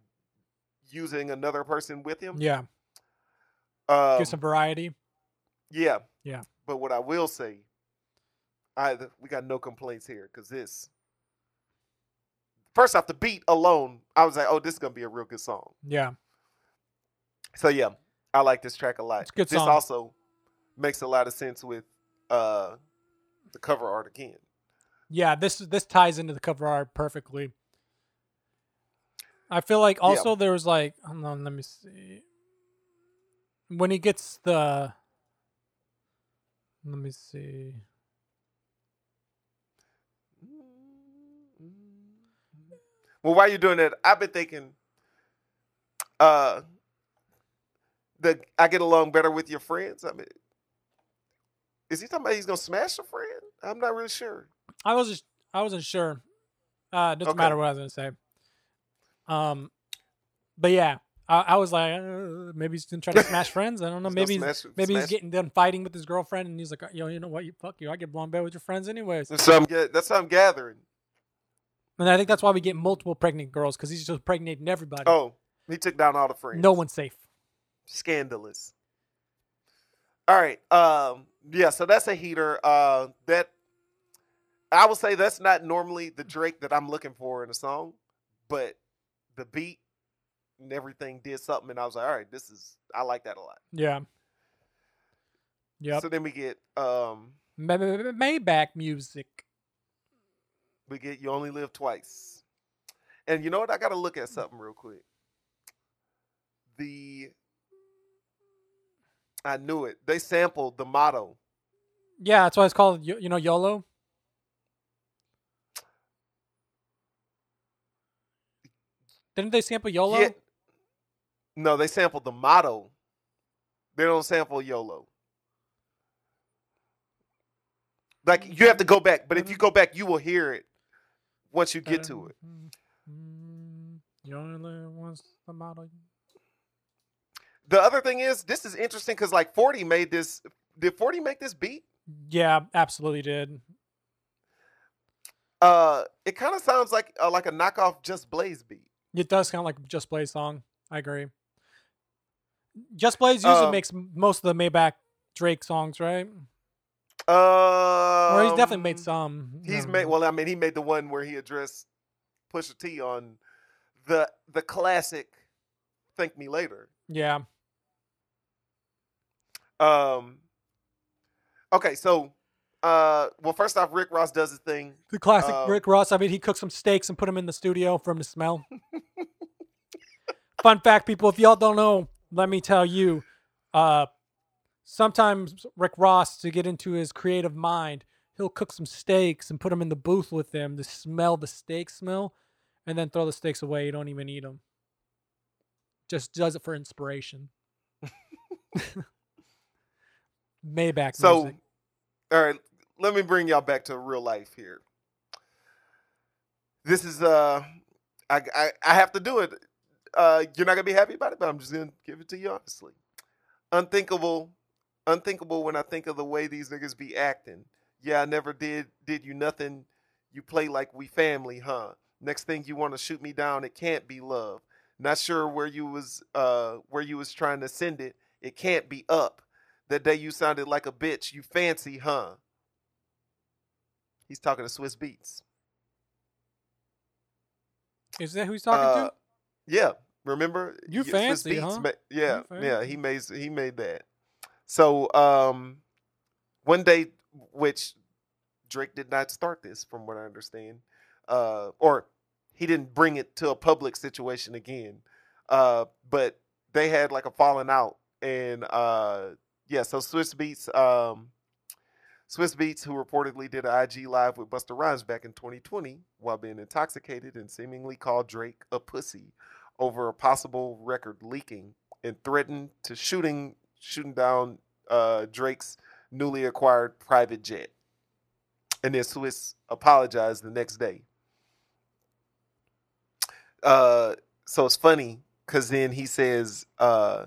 using another person with him. Yeah, Um, get some variety. yeah. Yeah. But what I will say I we got no complaints here cuz this First off the beat alone, I was like, "Oh, this is going to be a real good song." Yeah, So yeah, I like this track a lot. It's a good this song. also makes a lot of sense with uh the cover art again. yeah. This this ties into the cover art perfectly. I feel like also there was like hold on, let me see. When he gets the, let me see. Well, while you're doing that, I've been thinking uh the I get along better with your friends. I mean is he talking about he's gonna smash a friend? I'm not really sure. I was just I wasn't sure. Uh, it doesn't Okay. matter what I was gonna say. Um, but yeah, I, I was like, uh, maybe he's gonna try to [laughs] smash friends. I don't know. He's Maybe he's, smash- maybe he's smash- getting done fighting with his girlfriend, and he's like, yo, you know what? You fuck you. I get blown better with your friends anyways. That's what I'm, get- that's what I'm gathering. And I think that's why we get multiple pregnant girls because he's just impregnating everybody. Oh, he took down all the friends. no one's safe. scandalous. All right. Um, yeah, so that's a heater. Uh, that I will say that's not normally the Drake that I'm looking for in a song, but the beat and everything did something, and I was like, all right, this is I like that a lot. Yeah. Yeah. So then we get um, Ma- ma- ma- Maybach music. we get you only live twice, and you know what? I got to look at something real quick. The I knew it. They sampled the motto. Yeah, that's why it's called you know YOLO. Didn't they sample YOLO? Yeah. No, they sampled the motto. They don't sample YOLO. Like you have to go back, but if you go back, you will hear it once you get to it. Mm, You only live once, the motto. The other thing is, this is interesting because like Forty made this. Did Forty make this beat? Yeah, absolutely did. Uh, it kind of sounds like uh, like a knockoff Just Blaze beat. It does sound like Just Blaze song. I agree. Just Blaze usually Um, makes most of the Maybach Drake songs, right? Uh, Or he's definitely made some. He's Um, made well. I mean, he made the one where he addressed Pusha T on the the classic "Thank Me Later." Yeah, Um. Okay, so, uh, well, first off, Rick Ross does his thing. the classic Um, Rick Ross. I mean, he cooked some steaks and put them in the studio for him to smell. [laughs] Fun fact, people, if y'all don't know, let me tell you. Uh, sometimes Rick Ross, to get into his creative mind, he'll cook some steaks and put them in the booth with them to smell the steak smell, and then throw the steaks away. You don't even eat them. Just does it for inspiration. [laughs] Maybach So, music. all right, let me bring y'all back to real life here. This is uh, I I, I have to do it. Uh, you're not gonna be happy about it, but I'm just gonna give it to you honestly. Unthinkable, unthinkable when I think of the way these niggas be acting. Yeah, I never did did you nothing. You play like we family, huh? Next thing you want to shoot me down, it can't be love. Not sure where you was uh where you was trying to send it. It can't be up. That day you sounded like a bitch. You fancy, huh? He's talking to Swizz Beatz. Is that who he's talking Uh, Yeah, Remember? You fancy, Beats huh? ma- yeah, You yeah. He made he made that. So um, one day, which Drake did not start this, from what I understand, uh, or he didn't bring it to a public situation again. Uh, but they had like a falling out, and uh, yeah. So Swizz Beatz, um, Swizz Beatz, who reportedly did an IG live with Busta Rhymes back in 2020 while being intoxicated and seemingly called Drake a pussy over a possible record leaking and threatened to shooting shooting down uh, Drake's newly acquired private jet. And then Swizz apologized the next day. Uh, so it's funny because then he says uh,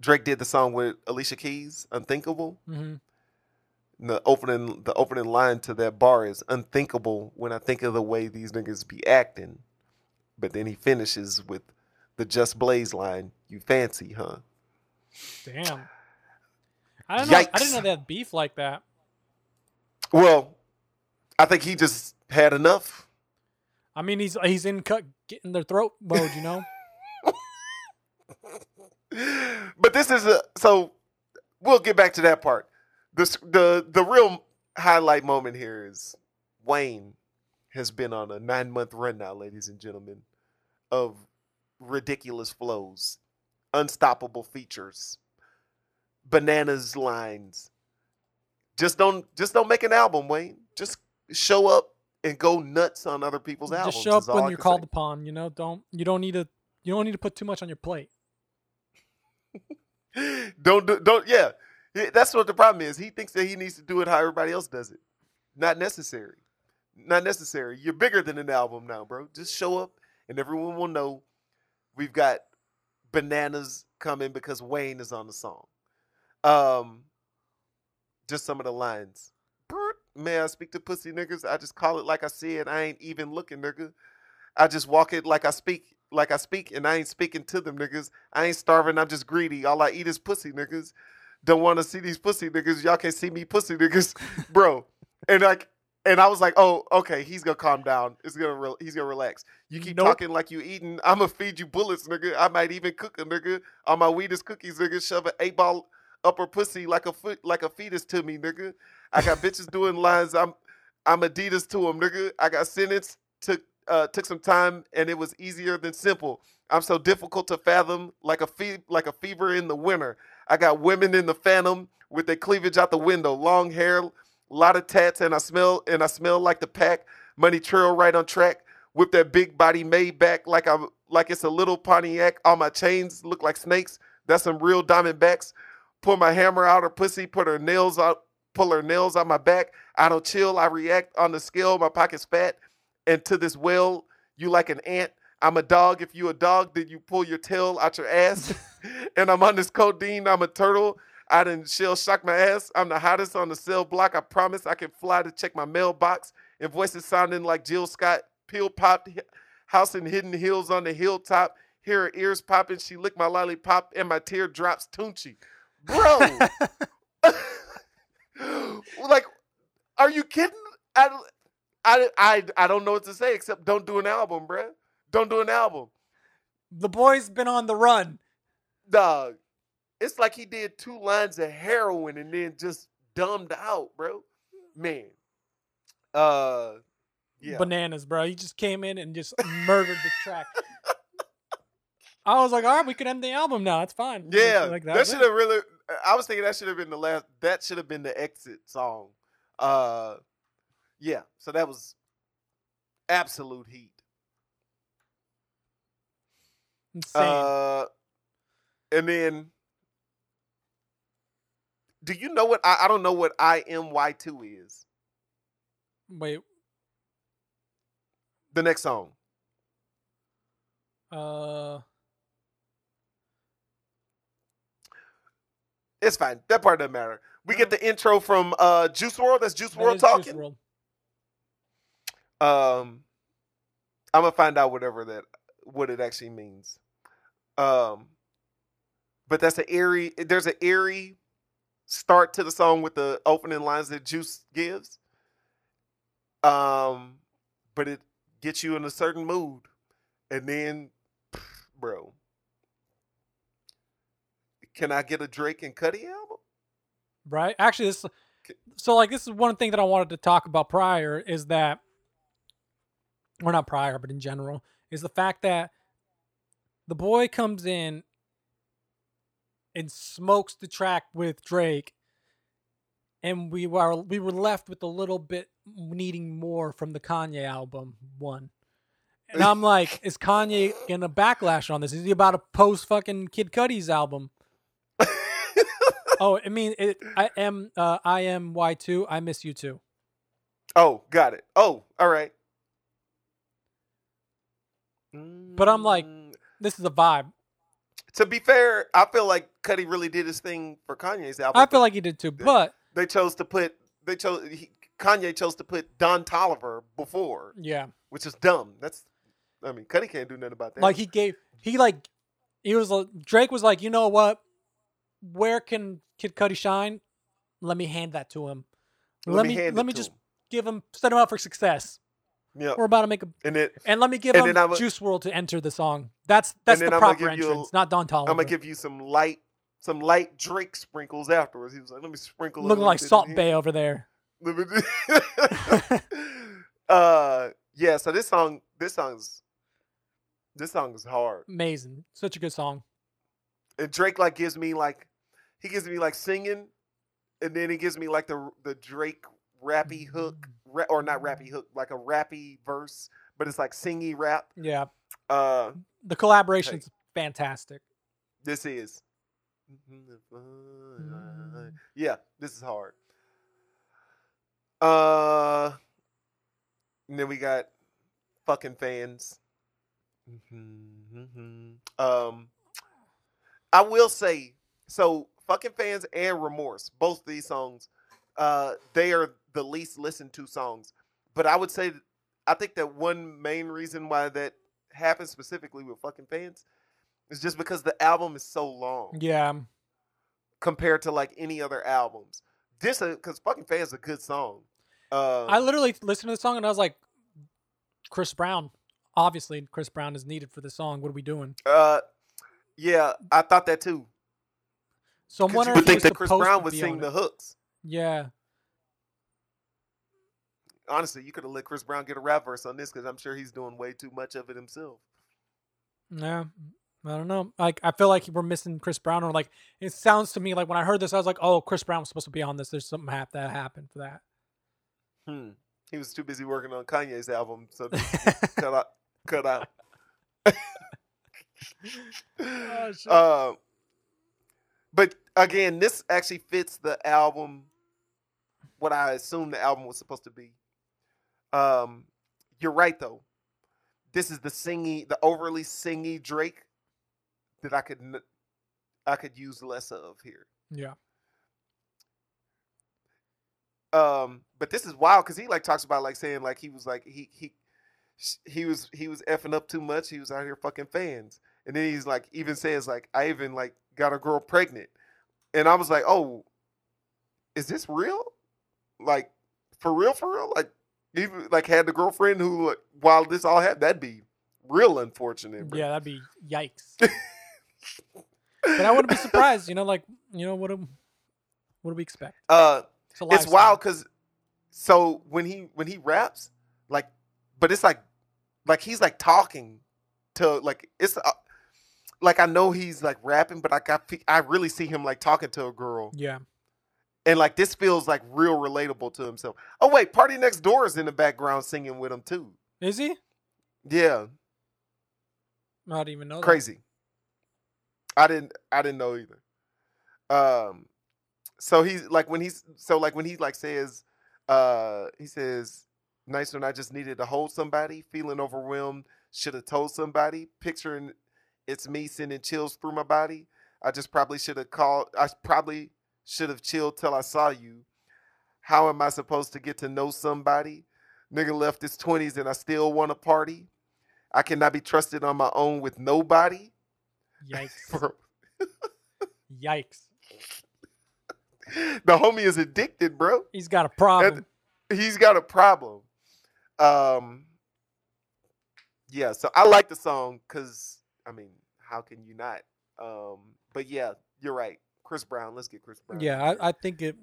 Drake did the song with Alicia Keys, "Unthinkable." hmm And the opening the opening line to that bar is unthinkable when I think of the way these niggas be acting. But then he finishes with the Just Blaze line, "You fancy, huh?" Damn. I don't know. I didn't know they had beef like that. Well, I think he just had enough. I mean, he's he's in cut getting their throat mode, you know. [laughs] but this is a so we'll get back to that part. This the the real highlight moment here is Wayne has been on a nine month run now, ladies and gentlemen, of ridiculous flows, unstoppable features, bananas lines. Just don't just don't make an album, Wayne. Just show up and go nuts on other people's albums. Just show up when you're called say. upon. You know, don't you don't need to you don't need to put too much on your plate. [laughs] don't do, don't yeah. That's what the problem is. He thinks that he needs to do it how everybody else does it. Not necessary. Not necessary. You're bigger than an album now, bro. Just show up and everyone will know we've got bananas coming because Wayne is on the song. Um just some of the lines. May I speak to pussy niggas? I just call it like I see it. I ain't even looking, nigga. I just walk it like I speak, like I speak, and I ain't speaking to them niggas. I ain't starving. I'm just greedy. All I eat is pussy niggas. Don't want to see these pussy niggas. Y'all can't see me pussy niggas, [laughs] bro. And like, and I was like, oh, okay, he's gonna calm down. It's gonna, re- he's gonna relax. You keep Nope. talking like you eating. I'm gonna feed you bullets, nigga. I might even cook a nigga on my weedest cookies, nigga. Shove an eight ball upper pussy like a foot, like a fetus to me, nigga. I got bitches doing lines. I'm, I'm Adidas to them, nigga. I got sentenced. Took, uh, took some time, and it was easier than simple. I'm so difficult to fathom, like a fe- like a fever in the winter. I got women in the phantom with their cleavage out the window, long hair, a lot of tats, and I smell and I smell like the pack. Money trail right on track. with that big body made back like I'm like it's a little Pontiac. All my chains look like snakes. That's some real diamondbacks. Pull my hammer out her pussy, put her nails out, pull her nails out my back. I don't chill. I react on the scale. My pocket's fat. And to this well, you like an ant. I'm a dog. If you a dog, then you pull your tail out your ass. [laughs] [laughs] and I'm on this codeine. I'm a turtle. I didn't shell shock my ass. I'm the hottest on the cell block. I promise I can fly to check my mailbox. And voices sounding like Jill Scott. Pill popped. House in hidden hills on the hilltop. Hear her ears popping. She licked my lollipop and my teardrops Tunechi. Bro. [laughs] like, are you kidding? I, I, I, I don't know what to say except don't do an album, bruh. Don't do an album. The boy's been on the run. Dog. It's like he did two lines of heroin and then just dumbed out, bro. Man. Uh yeah. Bananas, bro. He just came in and just murdered the track. I was like, all right, we could end the album now. That's fine. Yeah, like that, was should have really. I was thinking that should have been the last. That should have been the exit song. Uh, yeah. So that was absolute heat. Insane. Uh, and then, do you know what? I, I don't know what I M Y two is. Wait, The next song. uh, It's fine. That part doesn't matter. We get the intro from uh Juice WRLD. That's Juice that World is Juice talking. Um, I'm gonna find out whatever that what it actually means. Um, but that's an eerie. There's an eerie start to the song with the opening lines that Juice gives. Um, but it gets you in a certain mood, and then [sighs] bro. Can I get a Drake and Cudi album? right? Actually, this so like this is one thing that I wanted to talk about prior is that, or not prior, but in general, is the fact that the boy comes in and smokes the track with Drake, and we were we were left with a little bit needing more from the Kanye album one. And I'm like, [laughs] is Kanye gonna backlash on this? Is he about to post fucking Kid Cudi's album? [laughs] oh, I mean, it, I am uh, I am Y two. I miss you too. Oh, got it. Oh, all right. But I'm like- This is a vibe. to be fair, I feel like Cudi really did his thing for Kanye's album. I feel like he did too, but they chose to put they chose he, Kanye chose to put Don Toliver before, yeah, which is dumb. That's I mean, Cudi can't do nothing about that. like he gave he like he was like Drake was like, you know what? Where can Kid Cudi shine? Let me hand that to him. Let, me hand let me just him. give him set him up for success. Yeah. We're about to make a And then and let me give And him I'ma- Juice WRLD to enter the song. That's that's the proper you a- entrance, not Don Toliver. I'm gonna give you some light some light Drake sprinkles afterwards. He was like, "Let me sprinkle." a looking like Salt. Bae over there. Let me do- [laughs] uh, yeah. So this song, this song's, this song is hard. Amazing, such a good song. And Drake like gives me like, he gives me like singing, and then he gives me like the the Drake rappy hook, or not rappy hook, like a rappy verse, but it's like singy rap. Yeah, Uh, the collaboration's fantastic. this is. Yeah, this is hard. Uh, and then we got fucking fans. Um, I will say so. Fucking fans and remorse, both these songs, uh, they are the least listened to songs. But I would say, I think that one main reason why that happens specifically with fucking fans is just because the album is so long Yeah, compared to like any other albums. This because fucking fans is a good song. Uh, I literally listened to the song and I was like, Chris Brown. Obviously, Chris Brown is needed for the song. What are we doing? uh, yeah, I thought that too. So I'm 'Cause you wondering would if think that Chris Brown would sing the hooks. Yeah, Honestly, you could have let Chris Brown get a rap verse on this because I'm sure he's doing way too much of it himself. yeah. I don't know. Like I feel like we're missing Chris Brown, or like it sounds to me like when I heard this, I was like, "Oh, Chris Brown was supposed to be on this. There's something hap- that happened for that." Hmm. He was too busy working on Kanye's album, so cut out. [laughs] Cut out. Oh, [laughs] uh, but again, this actually fits the album. What I assumed the album was supposed to be. Um, you're right though. This is the singy, the overly singy Drake that I could, I could use less of here. yeah, Um, but this is wild because he like talks about like saying like he was like he he he was he was effing up too much. He was out here fucking fans, and then he's like even says like I even like got a girl pregnant, and I was like, oh, is this real? Like for real, for real? Like even like had the girlfriend who like, while this all happened, that'd be real unfortunate. bro. yeah. That'd be yikes. [laughs] but I wouldn't be surprised. You know, like you know what? Do, what do we expect? Uh, It's, it's wild because so when he when he raps like but it's like like he's like talking to like it's uh, like i know he's like rapping but like I, I really see him like talking to a girl Yeah, and like this feels like real relatable to himself oh wait PARTYNEXTDOOR is in the background singing with him too is he? yeah I didn't even know. that. crazy i didn't i didn't know either um so he's like when he's so like when he like says uh he says nice when i just needed to hold somebody feeling overwhelmed should have told somebody picturing it's me sending chills through my body i just probably should have called i probably should have chilled till i saw you how am i supposed to get to know somebody nigga left his 20s and i still want to party i cannot be trusted on my own with nobody Yikes! [laughs] Yikes! the homie is addicted, bro. He's got a problem. He's got a problem. Um, yeah. So I like the song because I mean how can you not? Um, but yeah, you're right. Chris Brown. Let's get Chris Brown. Yeah, I, I think it.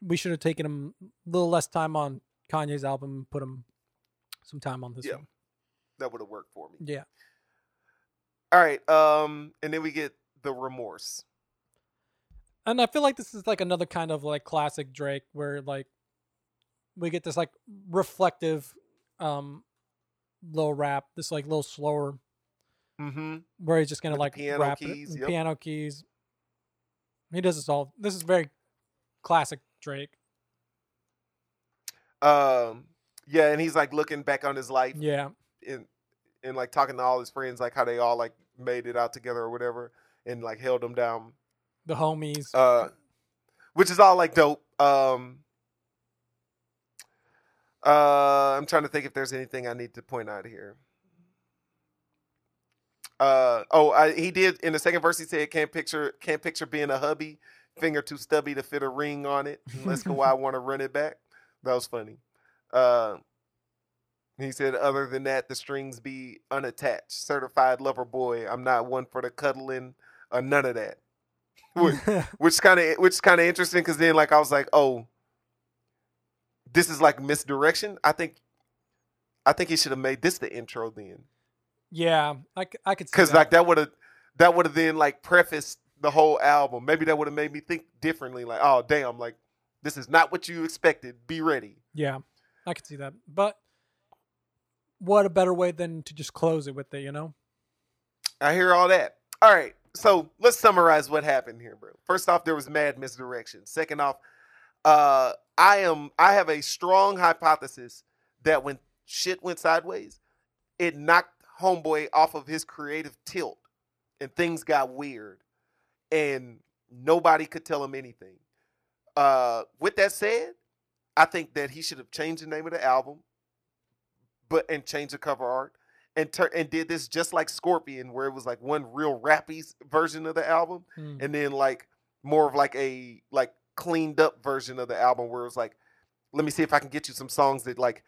We should have taken him a little less time on Kanye's album and put him some time on this Yeah. one. that would have worked for me. Yeah. All right. Um, and then we get the remorse. And I feel like this is like another kind of like classic Drake where like we get this like reflective um little rap, this like little slower Mm-hmm. where he's just gonna With like piano rap keys, and yep. piano keys. He does this all. This is very classic Drake. Um, yeah, and he's like looking back on his life Yeah, and and like talking to all his friends, like how they all like made it out together or whatever, and like held him down. the homies. uh, which is all like dope. Um, uh, I'm trying to think if there's anything I need to point out here. Uh, oh, I, he did in the second verse. He said, "Can't picture, can't picture being a hubby, finger too stubby to fit a ring on it. Let's go. I [laughs] want to run it back." That was funny. Uh, he said, "Other than that, the strings be unattached. Certified lover boy. I'm not one for the cuddling or none of that." [laughs] Which- kind of which kind of interesting because then like I was like, oh, this is like misdirection. I think, I think he should have made this the intro then, yeah, i could because like that would have that would have then like prefaced the whole album. Maybe that would have made me think differently. Like, oh damn, like this is not what you expected. Be ready. yeah, I could see that. But what a better way than to just close it with it, you know? I hear all that. All right, so let's summarize what happened here, bro. First off, there was mad misdirection. Second off, uh, I am I have a strong hypothesis that when shit went sideways, it knocked Homeboy off of his creative tilt, and things got weird, and nobody could tell him anything. Uh, with that said, I think that he should have changed the name of the album, but and changed the cover art and tur- and did this just like Scorpion, where it was like one real rappy version of the album, Mm. and then like more of like a like cleaned up version of the album, where it was like, let me see if I can get you some songs that like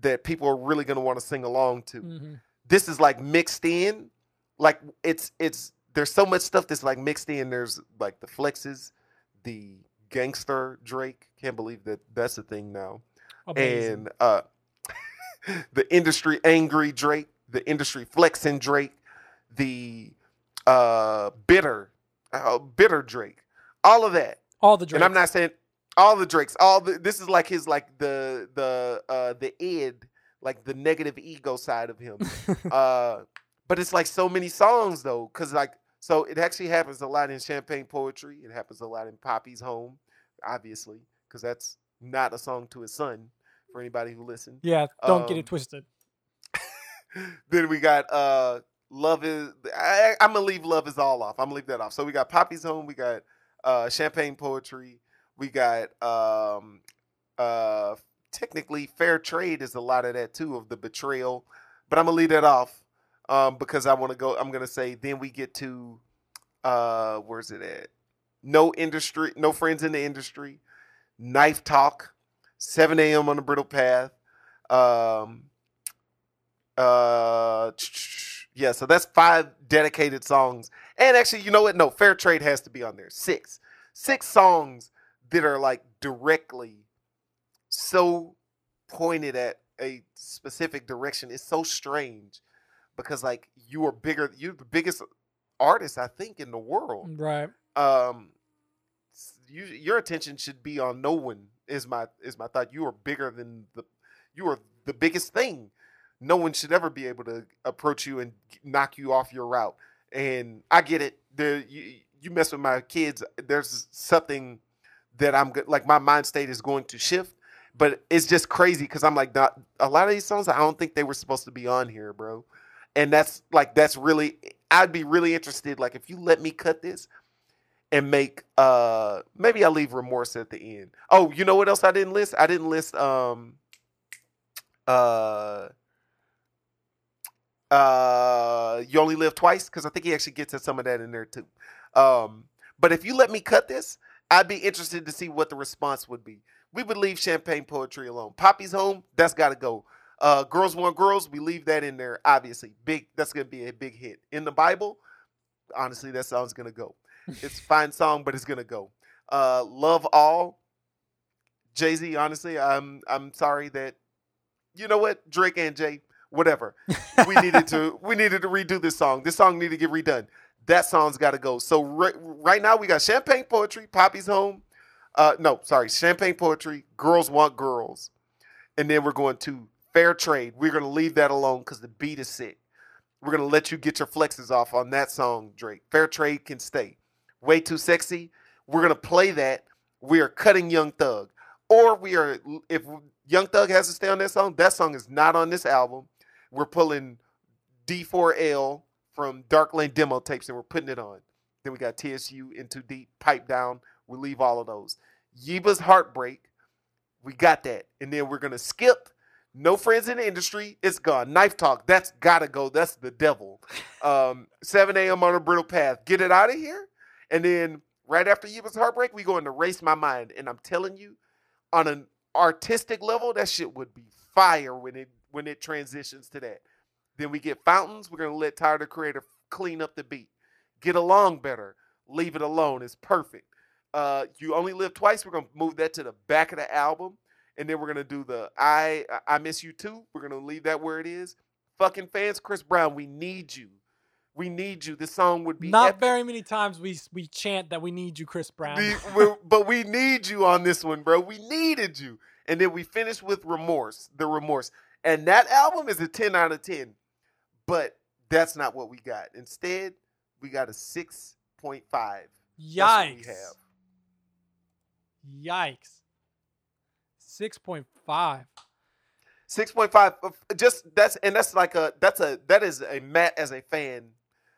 that people are really gonna want to sing along to. Mhm. This is like mixed in, like it's it's there's so much stuff that's like mixed in. There's like the flexes, the gangster Drake. Can't believe that that's a thing now Amazing. and uh, [laughs] the industry angry Drake, the industry flexing Drake, the uh, bitter, uh, bitter Drake, all of that. All the Drakes. And I'm not saying all the Drakes, all the this is like his like the the uh, the id, like the negative ego side of him. [laughs] uh, but it's like so many songs though, because like so it actually happens a lot in champagne poetry. It happens a lot in Papi's home, obviously, because that's not a song to his son. For anybody who listened, yeah, don't get um, it twisted. [laughs] then we got uh love is I, i'm gonna leave love is all off i'm gonna leave that off so we got Papi's home we got uh champagne poetry we got um uh technically fair trade is a lot of that too of the betrayal but i'm gonna leave that off um because i want to go i'm gonna say then we get to uh where's it at no industry no friends in the industry knife talk 7 a.m on the Bridle Path um uh, yeah, so that's five dedicated songs. And actually, you know what? No, Fair Trade has to be on there. Six. Six songs that are like directly so pointed at a specific direction. It's so strange because like you are bigger, you're the biggest artist, I think, in the world. Right. um you, your attention should be on no one is my is my thought. You are bigger than the you are the biggest thing. No one should ever be able to approach you and knock you off your route. And i get it. There you, you mess with my kids there's something that i'm like my mind state is going to shift but it's just crazy because i'm like not, a lot of these songs i don't think they were supposed to be on here bro and that's like that's really i'd be really interested like if you let me cut this and make uh maybe I'll leave remorse at the end. Oh, you know what else I didn't list? I didn't list um uh uh you only live twice because I think he actually gets at some of that in there too. Um but if you let me cut this, I'd be interested to see what the response would be. We would leave champagne poetry alone. Papi's home, that's gotta go. Uh, Girls Want Girls, we leave that in there. Obviously, big. That's gonna be a big hit in the Bible. Honestly, that song's gonna go. [laughs] It's a fine song, but it's gonna go. Uh, Love All, Jay Z. Honestly, I'm I'm sorry that you know what Drake and Jay, whatever. We needed to [laughs] we needed to redo this song. This song needed to get redone. That song's got to go. So right, right now we got Champagne Poetry, Papi's Home. Uh, no, sorry, Champagne Poetry, Girls Want Girls, and then we're going to Fair Trade. We're gonna leave that alone because the beat is sick. We're gonna let you get your flexes off on that song, Drake. Fair Trade can stay. Way too sexy. We're gonna play that. We are cutting Young Thug, or we are if Young Thug has to stay on that song. That song is not on this album. We're pulling D4L from Dark Lane demo tapes and we're putting it on. Then we got TSU into deep pipe down. We leave all of those. Yebba's heartbreak. We got that, and then we're gonna skip. No friends in the industry. It's gone. Knife talk. That's gotta go. That's the devil. [laughs] Um, 7 a.m. on a Bridle Path. Get it out of here. And then right after Yebba's heartbreak, we go into race my mind. And I'm telling you, on an artistic level, that shit would be fire when it when it transitions to that. Then we get fountains. We're gonna let Tyler the Creator clean up the beat. Get along better. Leave it alone. It's perfect. Uh, you only live twice. We're gonna move that to the back of the album, and then we're gonna do the I I miss you too. We're gonna leave that where it is. Fucking fans, Chris Brown, we need you. We need you. This song would be Not epic. very many times we we chant that we need you, Chris Brown. The- [laughs] but we need you on this one, bro. We needed you. And then we finish with Remorse, the Remorse. And that album is a 10 out of 10. But that's not what we got. Instead, we got a 6.5. That's what Yikes! Yikes! Six point five. 6.5 uh, just that's and that's like a that's a that is a Matt as a fan.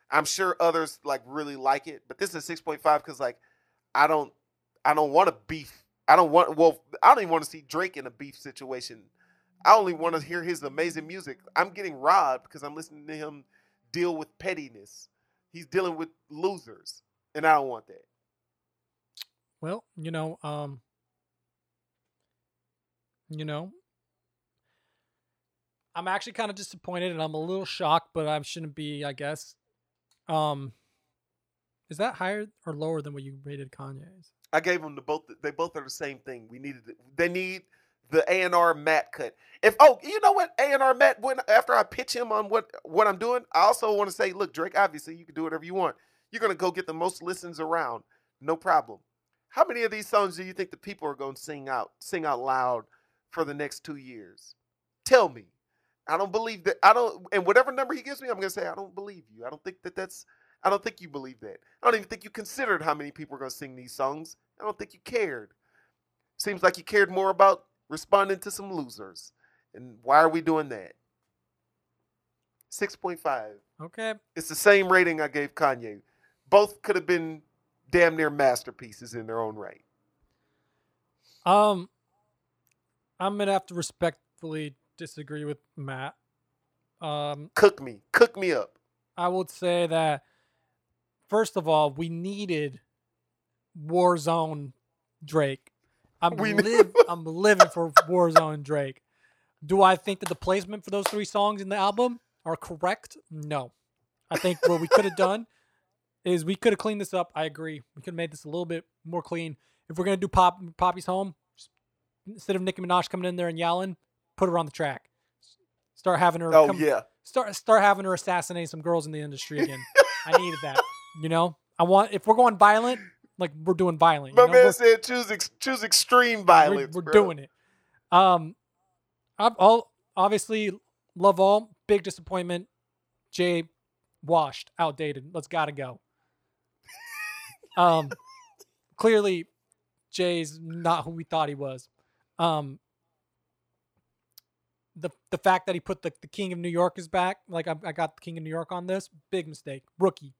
I'm sure others like really like it, but this is 6.5 because like I don't I don't want to beef. I don't want well I don't even want to see Drake in a beef situation. I only want to hear his amazing music. I'm getting robbed because I'm listening to him deal with pettiness. He's dealing with losers, and I don't want that. Well, you know, um, you know, I'm actually kind of disappointed and I'm a little shocked, but I shouldn't be, I guess. Um, is that higher or lower than what you rated Kanye's? I gave them the both. They both are the same thing. We needed. They need the A and R Matt cut. If oh, you know what A and R Matt when after I pitch him on what what I'm doing, I also want to say, look, Drake. Obviously, you can do whatever you want. You're gonna go get the most listens around, no problem. How many of these songs do you think the people are gonna sing out sing out loud for the next two years? Tell me. I don't believe that. I don't. And whatever number he gives me, I'm gonna say I don't believe you. I don't think that that's. I don't think you believe that. I don't even think you considered how many people are gonna sing these songs. I don't think you cared. Seems like you cared more about responding to some losers. And why are we doing that? 6.5. Okay. It's the same rating I gave Kanye. Both could have been damn near masterpieces in their own right. Um, I'm gonna have to respectfully disagree with Matt. Um, Cook me. Cook me up. I would say that first of all, we needed Warzone Drake. I'm We- live [laughs] I'm living for Warzone Drake. Do I think that the placement for those three songs in the album are correct? No. I think what we could have done is we could have cleaned this up. I agree. We could have made this a little bit more clean. If we're gonna do Pop Papi's Home, instead of Nicki Minaj coming in there and yelling, put her on the track. Start having her Oh come, yeah. start start having her assassinate some girls in the industry again. I [laughs] needed that. You know, I want if we're going violent, like we're doing violent. My know? man We're- said choose ex- choose extreme we're, violence. we're bro. doing it. Um, I've all obviously love all big disappointment. Jay washed, outdated. Let's gotta go. Um, clearly, Jay's not who we thought he was. Um, the the fact that he put the, the King of New York is back, like I, I got the King of New York on this, big mistake, rookie.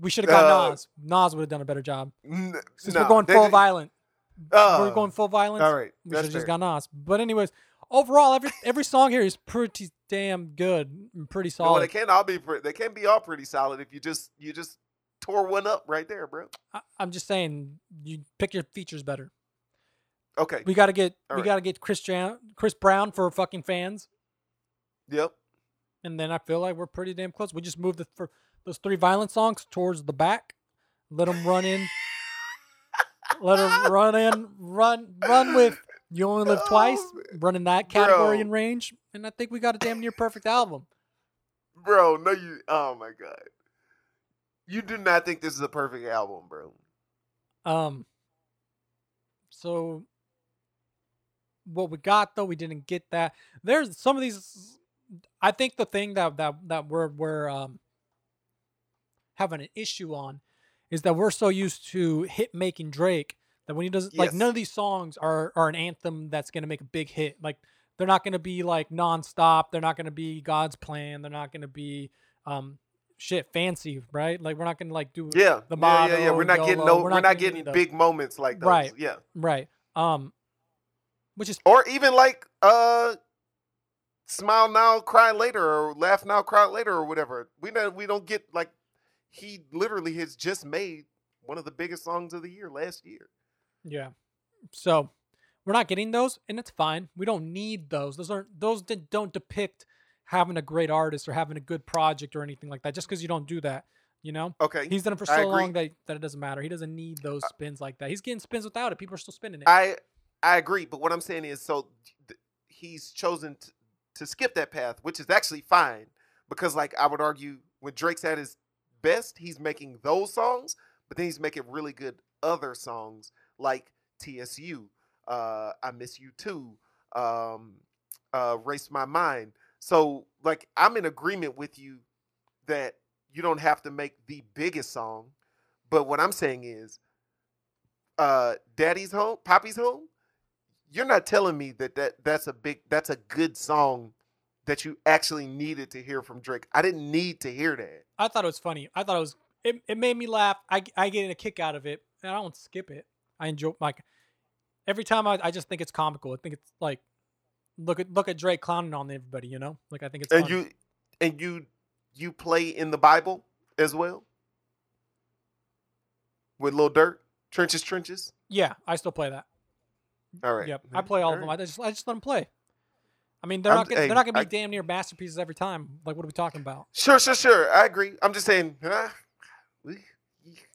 We should have got Uh, Nas. Nas would have done a better job. N- Since nah, we're going full violent, Uh, we're going full violence. All right. We should have just gone Nas. But anyways, overall, every every song here is pretty damn good, and pretty You know solid. they can't all be they can't be all pretty solid if you just you just tore one up right there, bro. I, I'm just saying, you pick your features better. Okay. We got to get All we right. got to get Chris Brown, Chris Brown for fucking fans. Yep. and then I feel like we're pretty damn close. We just moved the, for those three violent songs towards the back. Let them run in. let them [laughs] run in. Run, run with "You Only Live oh, Twice." Oh, man. Run in that category Bro. and range, and I think we got a damn near perfect album. Bro, no you oh my god. You do not think this is a perfect album, bro. Um. So, what we got though, we didn't get that. There's some of these. I think the thing that that that we're we're um having an issue on is that we're so used to hit making Drake that when he does like Yes. none of these songs are are an anthem that's gonna make a big hit. Like they're not gonna be like nonstop. They're not gonna be God's plan. They're not gonna be um shit fancy, right? Like we're not gonna like do Yeah. The yeah, yeah, yeah. We're not getting no we're we're not not, getting any getting those. big moments like those. Right. Yeah. right. Um, which is Or even like uh smile now, cry later, or laugh now, cry later, or whatever. We don't we don't get like he literally has just made one of the biggest songs of the year last year. Yeah. So we're not getting those, and it's fine. We don't need those. Those aren't those that don't depict having a great artist or having a good project or anything like that. Just because you don't do that, you know, Okay. he's done it for so long that that it doesn't matter. He doesn't need those spins like that. He's getting spins without it. People are still spinning it. I I agree, but what I'm saying is, so th- he's chosen t- to skip that path, which is actually fine because, like, I would argue when Drake's at his best, he's making those songs, but then he's making really good other songs like TSU, uh, I Miss You Too, um, uh, Race My Mind. So, like, I'm in agreement with you that you don't have to make the biggest song, but what I'm saying is, uh, Daddy's Home, Papi's Home, you're not telling me that, that that's a big that's a good song that you actually needed to hear from Drake. I didn't need to hear that. I thought it was funny. I thought it was it, it made me laugh. I I get a kick out of it, and I don't skip it. I enjoy like every time I, I just think it's comical. I think it's like look at look at Drake clowning on everybody, you know? Like I think it's And funny. you and you you play in the Bible as well with Lil Durk, Trenches Trenches. yeah, I still play that. All right. Yep, I play all of them. I just I just let them play. I mean, they're I'm- not gonna, hey, they're not gonna be I- damn near masterpieces every time. Like what are we talking about? Sure, sure, sure. I agree. I'm just saying. we-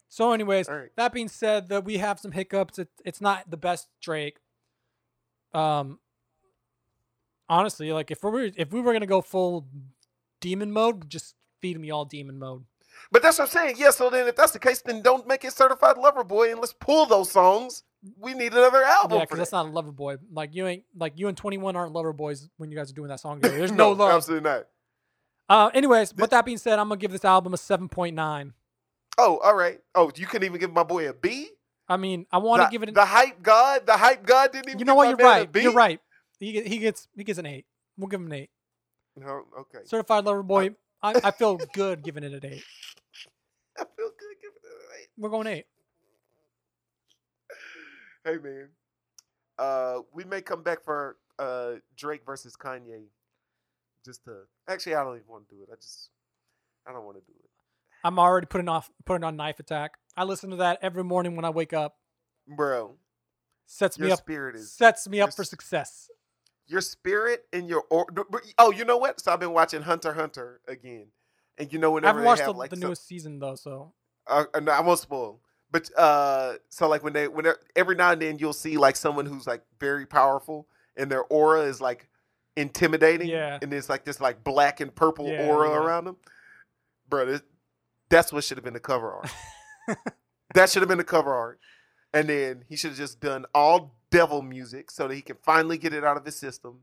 So, anyways, all right. that being said, that we have some hiccups. It, it's not the best Drake. Um, honestly, like if we were if we were gonna go full demon mode, just feed me all demon mode. But that's what I'm saying. Yeah. So then, if that's the case, then don't make it Certified Lover Boy, and let's pull those songs. We need another album yeah, because that's not a lover boy. Like you ain't like you and Twenty One aren't lover boys when you guys are doing that song [laughs] together. There's no, love. Absolutely not. Uh, anyways, but that being said, I'm gonna give this album a seven point nine. Oh, all right. Oh, you couldn't even give my boy a B. I mean, I want to give it. An, the hype god. The hype god didn't even. you know what? You're right. You're right. He he gets he gets an eight. We'll give him an eight. No, okay. Certified lover boy. I, I feel good giving it an eight. [laughs] I feel good giving it an eight. We're going eight. Hey man, uh, we may come back for uh Drake versus Kanye. Just to actually, I don't even want to do it. I just, I don't want to do it, I'm already putting off putting on Knife Attack. I listen to that every morning when I wake up. bro. Sets Your me up spirit is sets me up for success. Your spirit and your or. Oh, you know what? So I've been watching Hunter Hunter again, and you know whenever I whenever haven't they watched have the, like the some- newest season though, so uh, uh, no, I won't spoil. But uh, so like when they when every now and then you'll see like someone who's like very powerful and their aura is like intimidating. Yeah. And there's like this like black and purple Yeah, aura yeah. around them. Bro, this, that's what should have been the cover art. [laughs] that should have been the cover art. And then he should have just done all devil music so that he can finally get it out of his system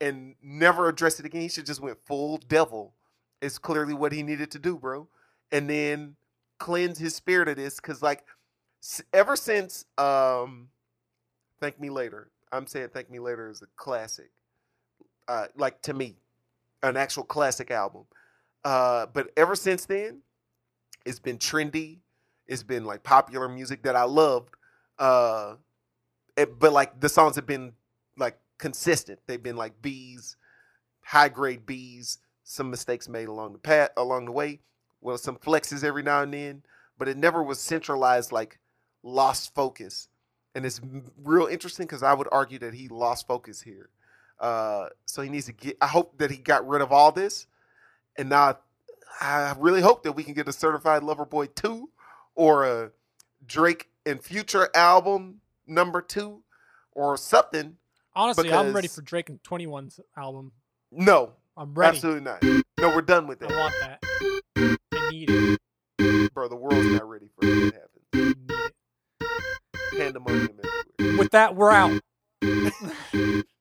and never address it again. He should just went full devil. It's clearly what he needed to do, bro. And then cleanse his spirit of this because like ever since um thank me later i'm saying thank me later is a classic uh like to me an actual classic album uh but ever since then it's been trendy it's been like popular music that i loved uh it- but like the songs have been like consistent they've been like b's high grade b's some mistakes made along the path along the way well some flexes every now and then but it never was centralized like lost focus and it's real interesting because i would argue that he lost focus here Uh, so he needs to get. I hope that he got rid of all this, and now I really hope that we can get a Certified Lover Boy two or a Drake and Future album number two or something. Honestly, I'm ready for Drake and 21's album. No, I'm ready. absolutely not. No, we're done with it. I that, want that. I need it. bro. The world's not ready for it to happen. I need it. Pandemonium everywhere. With that, we're out. [laughs]